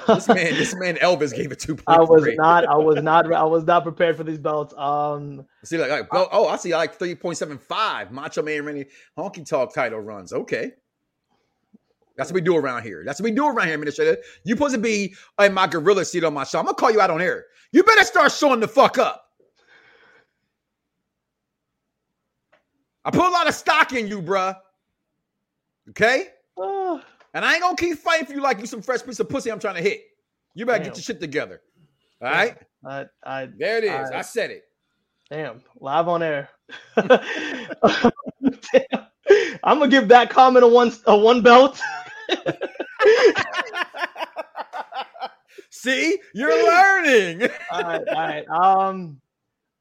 This man, this man Elvis gave it two point I was not. I was not. (laughs) I was not prepared for these belts. Um, See, like, like belt- oh, I see, like three point seven five. Macho Man Randy Honky Tonk title runs. Okay, that's what we do around here. That's what we do around here, Administrator. You supposed to be in my gorilla seat on my show. I'm gonna call you out on air. You better start showing the fuck up. I put a lot of stock in you, bruh. Okay. uh, And I ain't gonna keep fighting for you like you some fresh piece of pussy I'm trying to hit. You better Damn. get your shit together. All right? I, I, There it is. Right. I said it. damn, live on air. (laughs) I'm gonna give that comment a one, a one belt. (laughs) See, you're learning. (laughs) all right, all right. Um,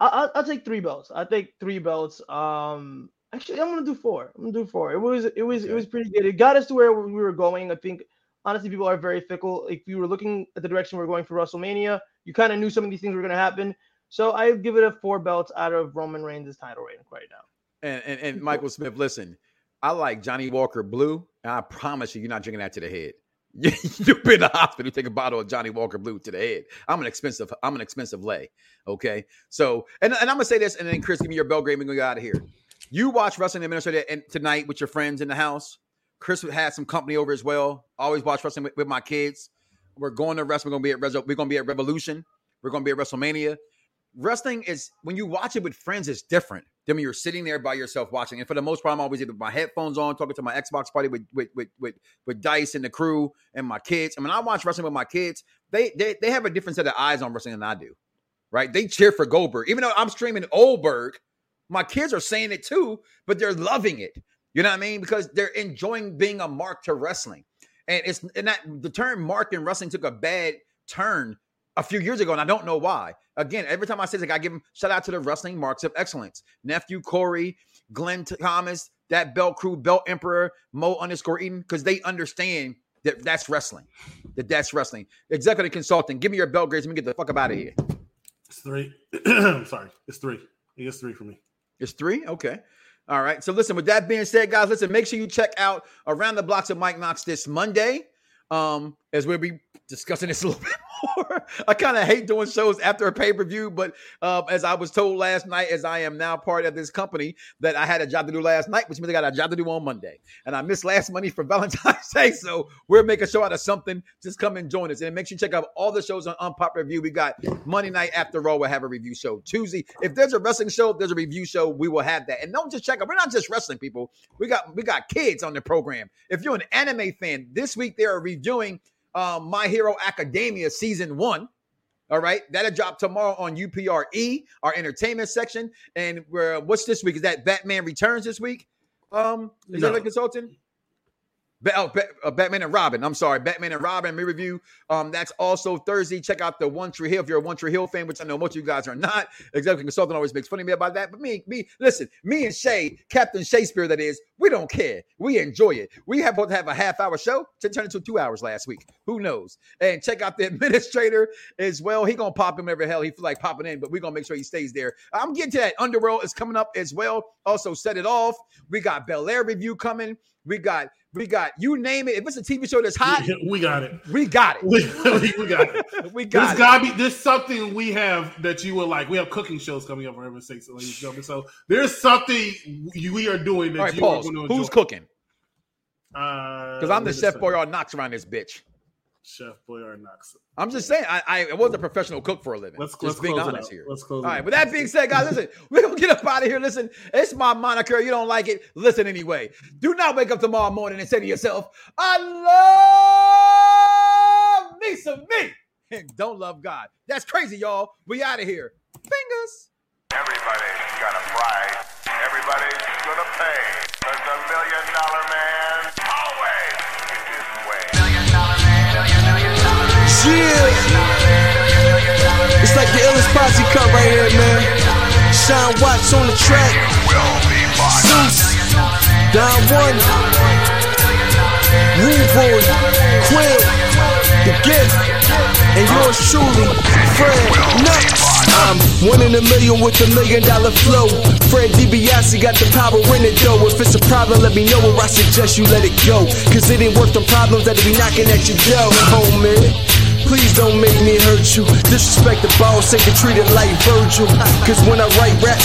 I, I'll, I'll take three belts. I take three belts. Um, actually, I'm gonna do four. I'm gonna do four. It was, it was, it was pretty good. It got us to where we were going. I think honestly, people are very fickle. If you were looking at the direction we are going for WrestleMania, you kind of knew some of these things were gonna happen. So I give it a four belts out of Roman Reigns' title reign right now. And, and and Michael Smith, listen, I like Johnnie Walker Blue, and I promise you, you're not drinking that to the head. You've been to the hospital, you take a bottle of Johnnie Walker Blue to the head. I'm an expensive, I'm an expensive lay. Okay. So, and, and I'm gonna say this, and then Chris, give me your bell grade, we're gonna go out of here. You watch Wrestling Administrator and tonight with your friends in the house. Chris had some company over as well. Always watch wrestling with, with my kids. We're going to wrestling. We're gonna be at Reso- we're gonna be at Revolution. We're gonna be at WrestleMania. Wrestling is when you watch it with friends, it's different than when you're sitting there by yourself watching. And for the most part, I'm always either with my headphones on, talking to my Xbox party with with with with, with Dice and the crew and my kids. I mean, I watch wrestling with my kids, they they they have a different set of eyes on wrestling than I do. Right? They cheer for Goldberg, even though I'm streaming Oldberg. My kids are saying it too, but they're loving it. You know what I mean? Because they're enjoying being a mark to wrestling. And it's and that the term mark in wrestling took a bad turn a few years ago, and I don't know why. Again, every time I say this, like, I give them shout out to the wrestling marks of excellence. Nephew Corey, Glenn Thomas, that Belt Crew, Belt Emperor, Mo underscore Eden, because they understand that that's wrestling. That that's wrestling. Executive consultant, give me your belt grades. Let me get the fuck up out of here. It's three. (clears throat) I'm sorry. It's three. It's three for me. It's three? Okay. All right. So listen, with that being said, guys, listen, make sure you check out Around the Blocks of Mike Knox this Monday. Um, as we'll be discussing this a little (laughs) bit more. (laughs) I kind of hate doing shows after a pay per view, but uh, as I was told last night, as I am now part of this company, that I had a job to do last night, which means I got a job to do on Monday. And I missed last money for (laughs) Valentine's Day, so we're making a show out of something. Just come and join us. And make sure you check out all the shows on Unpopular Review. We got Monday night after Raw, we'll have a review show. Tuesday, if there's a wrestling show, if there's a review show, we will have that. And don't just check out. We're not just wrestling people. We got we got kids on the program. If you're an anime fan, this week they are reviewing um, My Hero Academia season one. All right, that'll drop tomorrow on UPRE, our entertainment section. And we're, what's this week? Is that Batman Returns this week? Um, is No. that a consultant? Oh, uh, Batman and Robin. I'm sorry, Batman and Robin me review. Um, that's also Thursday. Check out the One Tree Hill if you're a One Tree Hill fan, which I know most of you guys are not. Executive consultant always makes fun of me about that, but me, me, listen, me and Shay, Captain Shakespeare, that is, we don't care. We enjoy it. We have to have a half hour show to turn into two hours last week. Who knows? And check out the (laughs) administrator as well. He gonna pop him every hell he feel like popping in, but we're gonna make sure he stays there. I'm getting to that. Underworld is coming up as well. Also, set it off. We got Bel Air review coming. We got we got you name it. If it's a TV show that's hot, (laughs) We got it. we got it. (laughs) We, we got it. (laughs) We got it. gotta be there's something we have that you will like. We have cooking shows coming up for heaven's sakes, ladies and gentlemen. So there's something we are doing that All right, you pause. are going to enjoy. Who's cooking? Uh, because Because I'm the chef boyard Knox around this bitch. Chef Boyard Knox. I'm just saying, I, I wasn't a professional cook for a living. Let's just let's being close honest out. here. Let's close. All it With that being said, guys, listen, (laughs) we're gonna get up out of here. Listen, it's my moniker. You don't like it? Listen anyway. Do not wake up tomorrow morning and say to yourself, "I love me some me," and don't love God. That's crazy, y'all. We out of here. Fingers. Everybody's got a price. Everybody's gonna pay. There's a million dollar Yeah. It's like the illest posse cut right here, man. Sean Watts on the track. Zeus. Don One. Rude Boy. Quill. The Gift. And yours truly, Fred Nuts. I'm one in a million with a million dollar flow. Fred DiBiase got the power in it though. If it's a problem, let me know or I suggest you let it go. Cause it ain't worth the problems that be knocking at your door, homie. Please don't make me hurt you. Disrespect the boss, ain't treat it like Virgil. Cause when I write raps,